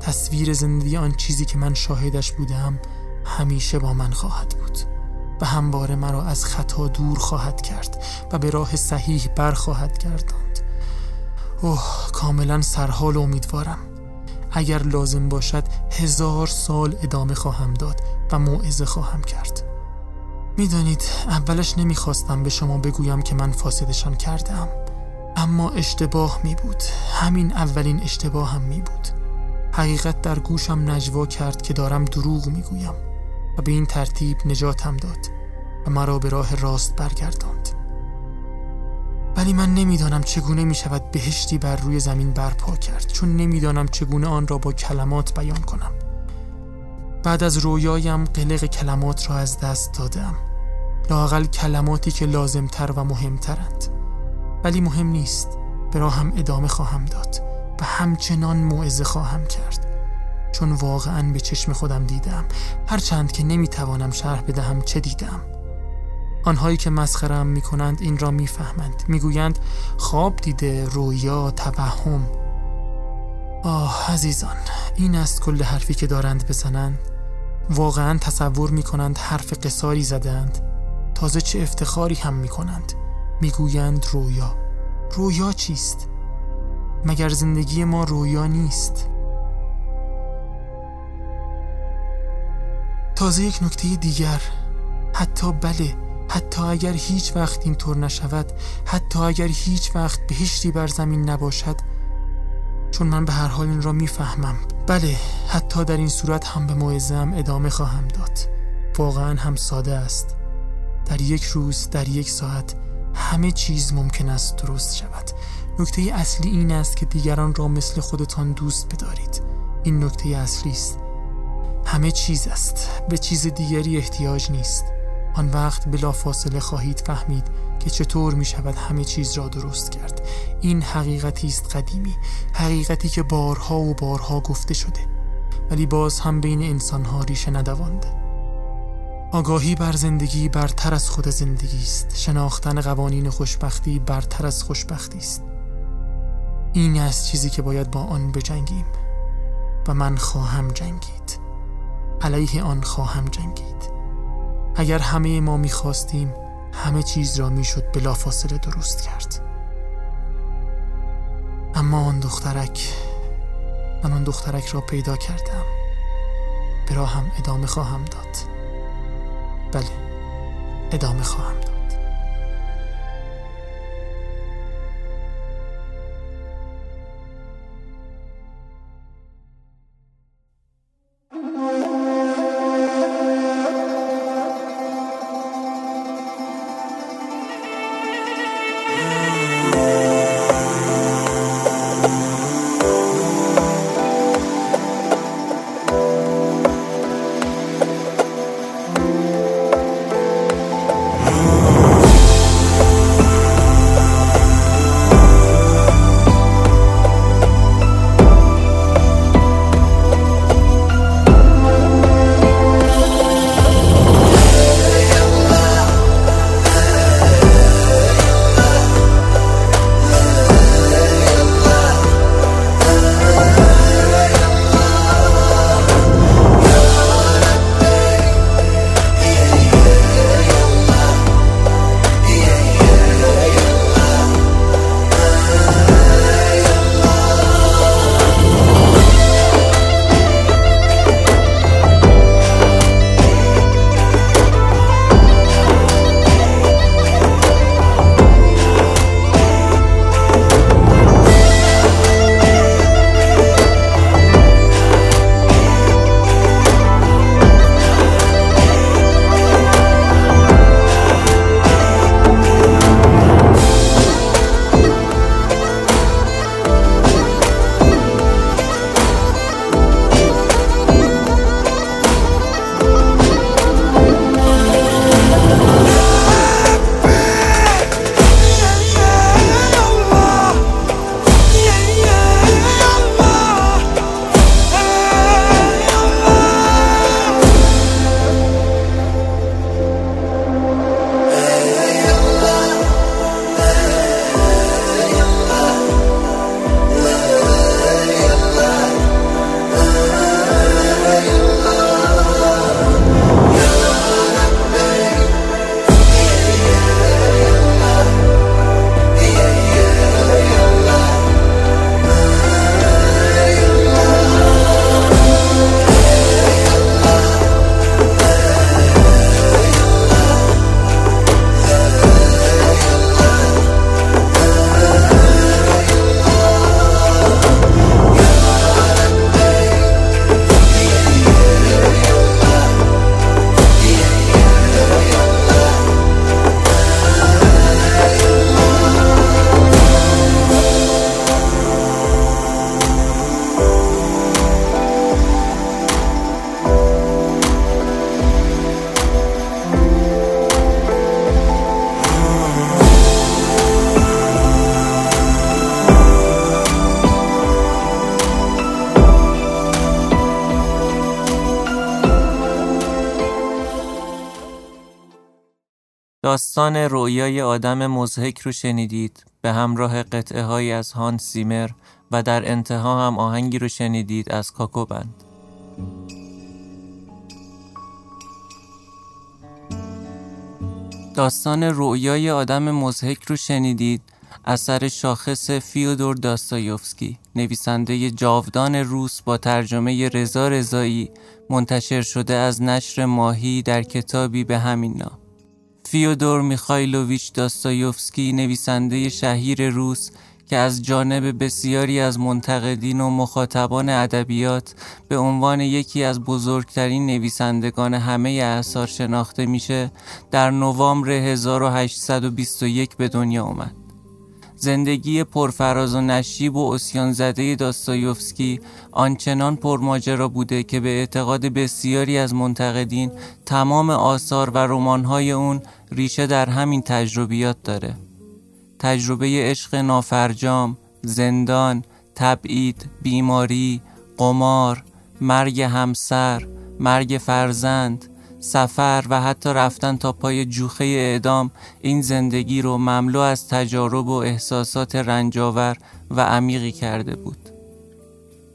تصویر زندگی آن چیزی که من شاهدش بودم همیشه با من خواهد بود. و همواره مرا از خطا دور خواهد کرد و به راه صحیح بر خواهد گرداند. اوه کاملا سرحال و امیدوارم. اگر لازم باشد هزار سال ادامه خواهم داد و موعظه خواهم کرد. می‌دانید اولش نمی‌خواستم به شما بگویم که من فاسدشان کردم اما اشتباه می بود همین اولین اشتباه هم می بود حقیقت در گوشم نجوا کرد که دارم دروغ می‌گویم. و به این ترتیب نجاتم داد و مرا به راه راست برگرداند. ولی من نمی‌دانم چگونه می شود بهشتی بر روی زمین برپا کرد چون نمی‌دانم چگونه آن را با کلمات بیان کنم. بعد از رویایم قلق کلمات را از دست دادم. لاقل کلماتی که لازمتر و مهمترند. ولی مهم نیست به راهم ادامه خواهم داد و همچنان موعظه خواهم کرد. چون واقعا به چشم خودم دیدم. هرچند که نمی‌توانم شرح بدهم چه دیدم. آنهایی که مسخرم می‌کنند این را می‌فهمند. می‌گویند خواب دیده رویا توهم. آه عزیزان این است کل حرفی که دارند بزنند. واقعا تصور می‌کنند حرف قصاری زدند تازه چه افتخاری هم می‌کنند. می‌گویند رویا. رویا چیست؟ مگر زندگی ما رویا نیست؟ تازه یک نکته دیگر. حتی بله حتی اگر هیچ وقت اینطور نشود حتی اگر هیچ وقت بهشتی بر زمین نباشد چون من به هر حال این را می‌فهمم. بله حتی در این صورت هم به موعظه‌ام ادامه خواهم داد. واقعا هم ساده است. در یک روز در یک ساعت همه چیز ممکن است درست شود. نکته اصلی این است که دیگران را مثل خودتان دوست بدارید. این نکته اصلی است. همه چیز است. به چیز دیگری احتیاج نیست. آن وقت بلا فاصله خواهید فهمید که چطور می شود همه چیز را درست کرد. این حقیقتی است قدیمی. حقیقتی که بارها و بارها گفته شده. ولی باز هم بین انسانها ریشه ندوانده. آگاهی بر زندگی برتر از خود زندگی است. شناختن قوانین خوشبختی برتر از خوشبختی است. این است چیزی که باید با آن بجنگیم. و من خواهم جنگید. علیه آن خواهم جنگید. اگر همه ما می‌خواستیم همه چیز را می‌شد بلافاصله درست کرد. اما آن دخترک من آن دخترک را پیدا کردم. به راهم ادامه خواهم داد. بله ادامه خواهم داد. داستان رویای آدم مزهک رو شنیدید. به همراه قطعه های از هان سیمر و در انتها هم آهنگی رو شنیدید از کاکو بند. داستان رویای آدم مزهک رو شنیدید؟ اثر شاخص فیودور داستایوفسکی نویسنده جاودان روس با ترجمه رضا رضایی منتشر شده از نشر ماهی در کتابی به همین نام. فیودور میخایلوویچ داستایوفسکی نویسنده شهیر روس که از جانب بسیاری از منتقدین و مخاطبان ادبیات به عنوان یکی از بزرگترین نویسندگان همه اعثار شناخته میشه در نوامبر 1821 به دنیا آمد. زندگی پرفراز و نشیب و اسیان زده داستایوفسکی آنچنان پرماجرا بوده که به اعتقاد بسیاری از منتقدین تمام آثار و رمان‌های اون ریشه در همین تجربیات داره. تجربه عشق نافرجام، زندان، تبعید، بیماری، قمار، مرگ همسر، مرگ فرزند، سفر و حتی رفتن تا پای جوخه اعدام این زندگی رو مملو از تجارب و احساسات رنجاور و عمیقی کرده بود.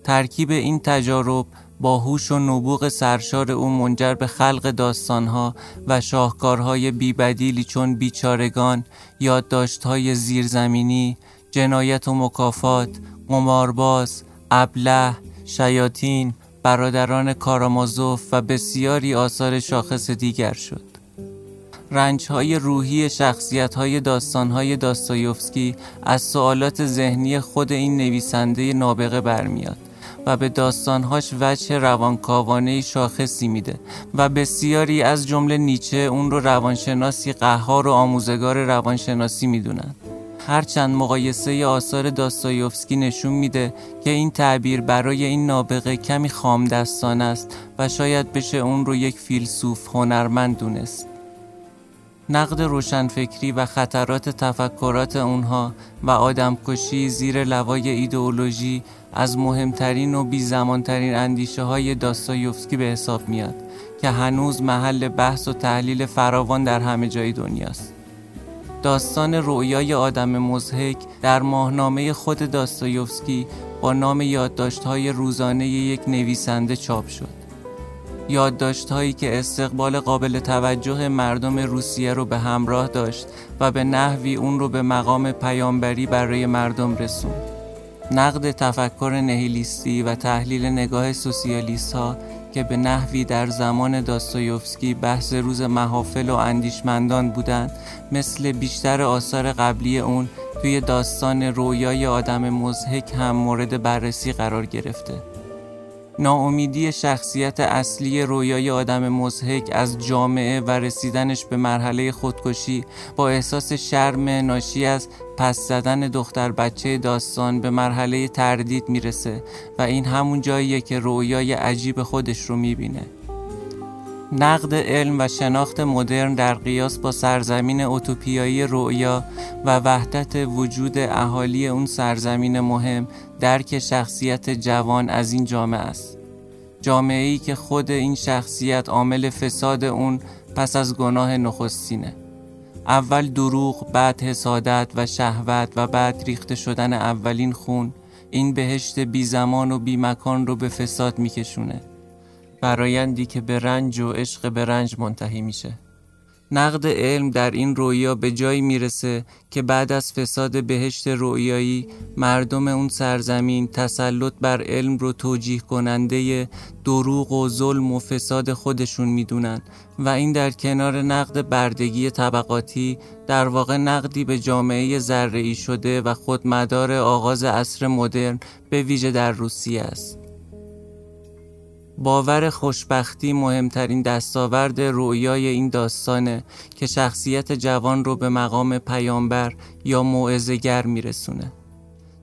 ترکیب این تجارب با هوش و نبوغ سرشار او منجر به خلق داستانها و شاهکارهای بیبدیلی چون بیچارگان، یادداشتهای زیرزمینی، جنایت و مکافات، قمارباز، ابله، شیاطین، برادران کارامازوف و بسیاری آثار شاخص دیگر شد. رنجهای روحی شخصیتهای داستانهای داستایوفسکی از سوالات ذهنی خود این نویسنده نابغه برمیاد و به داستانهاش وجه روانکاوانه شاخصی میده و بسیاری از جمله نیچه اون رو روانشناسی قهار و آموزگار روانشناسی می‌دونن هرچند مقایسه آثار داستایوفسکی نشون میده که این تعبیر برای این نابغه کمی خام دستان است و شاید بشه اون رو یک فیلسوف هنرمند دونست نقد روشنفکری و خطرات تفکرات اونها و آدمکشی زیر لوای ایدئولوژی از مهمترین و بیزمانترین اندیشه های داستایوفسکی به حساب میاد که هنوز محل بحث و تحلیل فراوان در همه جای دنیاست. داستان رویای آدم مزهک در ماهنامه خود داستایوفسکی با نام یادداشت‌های روزانه یک نویسنده چاپ شد. یادداشت‌هایی که استقبال قابل توجه مردم روسیه رو به همراه داشت و به نحوی اون رو به مقام پیامبری برای مردم رسوند. نقد تفکر نهیلیستی و تحلیل نگاه سوسیالیست ها که به نحوی در زمان داستایوفسکی بحث روز محافل و اندیشمندان بودند مثل بیشتر آثار قبلی اون توی داستان رویای آدم مزهک هم مورد بررسی قرار گرفته. ناامیدی شخصیت اصلی رویای آدم مزهک از جامعه و رسیدنش به مرحله خودکشی با احساس شرم ناشی از پس زدن دختر بچه داستان به مرحله تردید می‌رسه و این همون جاییه که رویای عجیب خودش رو می‌بینه. نقد علم و شناخت مدرن در قیاس با سرزمین اوتوپیایی رؤیا و وحدت وجود اهالی اون سرزمین مهم درک شخصیت جوان از این جامعه است. جامعه ای که خود این شخصیت عامل فساد اون پس از گناه نخستینه. اول دروغ بعد حسادت و شهوت و بعد ریخته شدن اولین خون این بهشت بی زمان و بی مکان رو به فساد میکشونه. فرایندی که به رنج و عشق به رنج منتهی میشه نقد علم در این رویا به جایی می‌رسه که بعد از فساد بهشت رویایی مردم اون سرزمین تسلط بر علم رو توجیه کننده دروغ و ظلم و فساد خودشون می‌دونن و این در کنار نقد بردگی طبقاتی در واقع نقدی به جامعه ذره شده و خودمدار آغاز عصر مدرن به ویژه در روسیه است. باور خوشبختی مهمترین دستاورد رویای این داستانه که شخصیت جوان رو به مقام پیامبر یا موعظه‌گر میرسونه.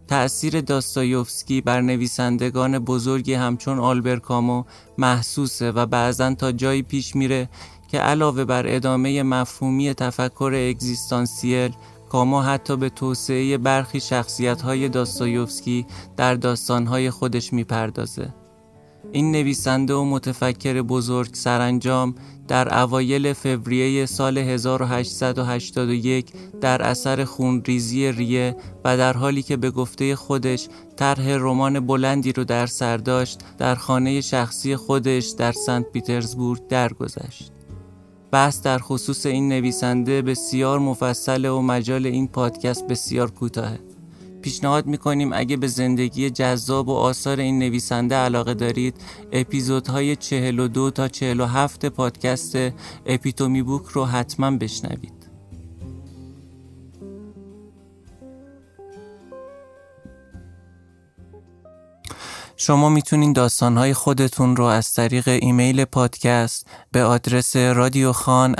تأثیر داستایوفسکی بر نویسندگان بزرگی همچون آلبر کامو محسوسه و بعضا تا جایی پیش میره که علاوه بر ادامه مفهومی تفکر اگزیستانسیل کامو حتی به توسعه برخی شخصیت های داستایوفسکی در داستانهای خودش می‌پردازه. این نویسنده و متفکر بزرگ سرانجام در اوایل فوریه سال 1881 در اثر خونریزی ریه و در حالی که به گفته خودش طرح رمان بلندی رو در سر داشت در خانه شخصی خودش در سنت پیترزبورگ درگذشت. بحث در خصوص این نویسنده بسیار مفصل و مجال این پادکست بسیار کوتاهه. پیشنهاد می‌کنیم اگه به زندگی جذاب و آثار این نویسنده علاقه دارید اپیزودهای 42 تا 47 پادکست اپیتومی بوک رو حتما بشنوید شما می‌تونید داستانهای خودتون رو از طریق ایمیل پادکست به آدرس رادیوخان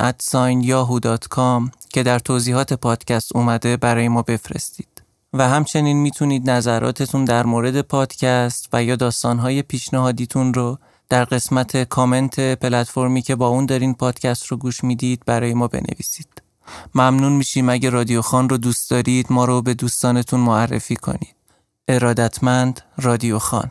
که در توضیحات پادکست اومده برای ما بفرستید. و همچنین می‌تونید نظراتتون در مورد پادکست و یا داستانهای پیشنهادیتون رو در قسمت کامنت پلتفرمی که با اون دارین پادکست رو گوش می‌دید برای ما بنویسید. ممنون میشیم اگه رادیو خان رو دوست دارید ما رو به دوستانتون معرفی کنید. ارادتمند رادیو خان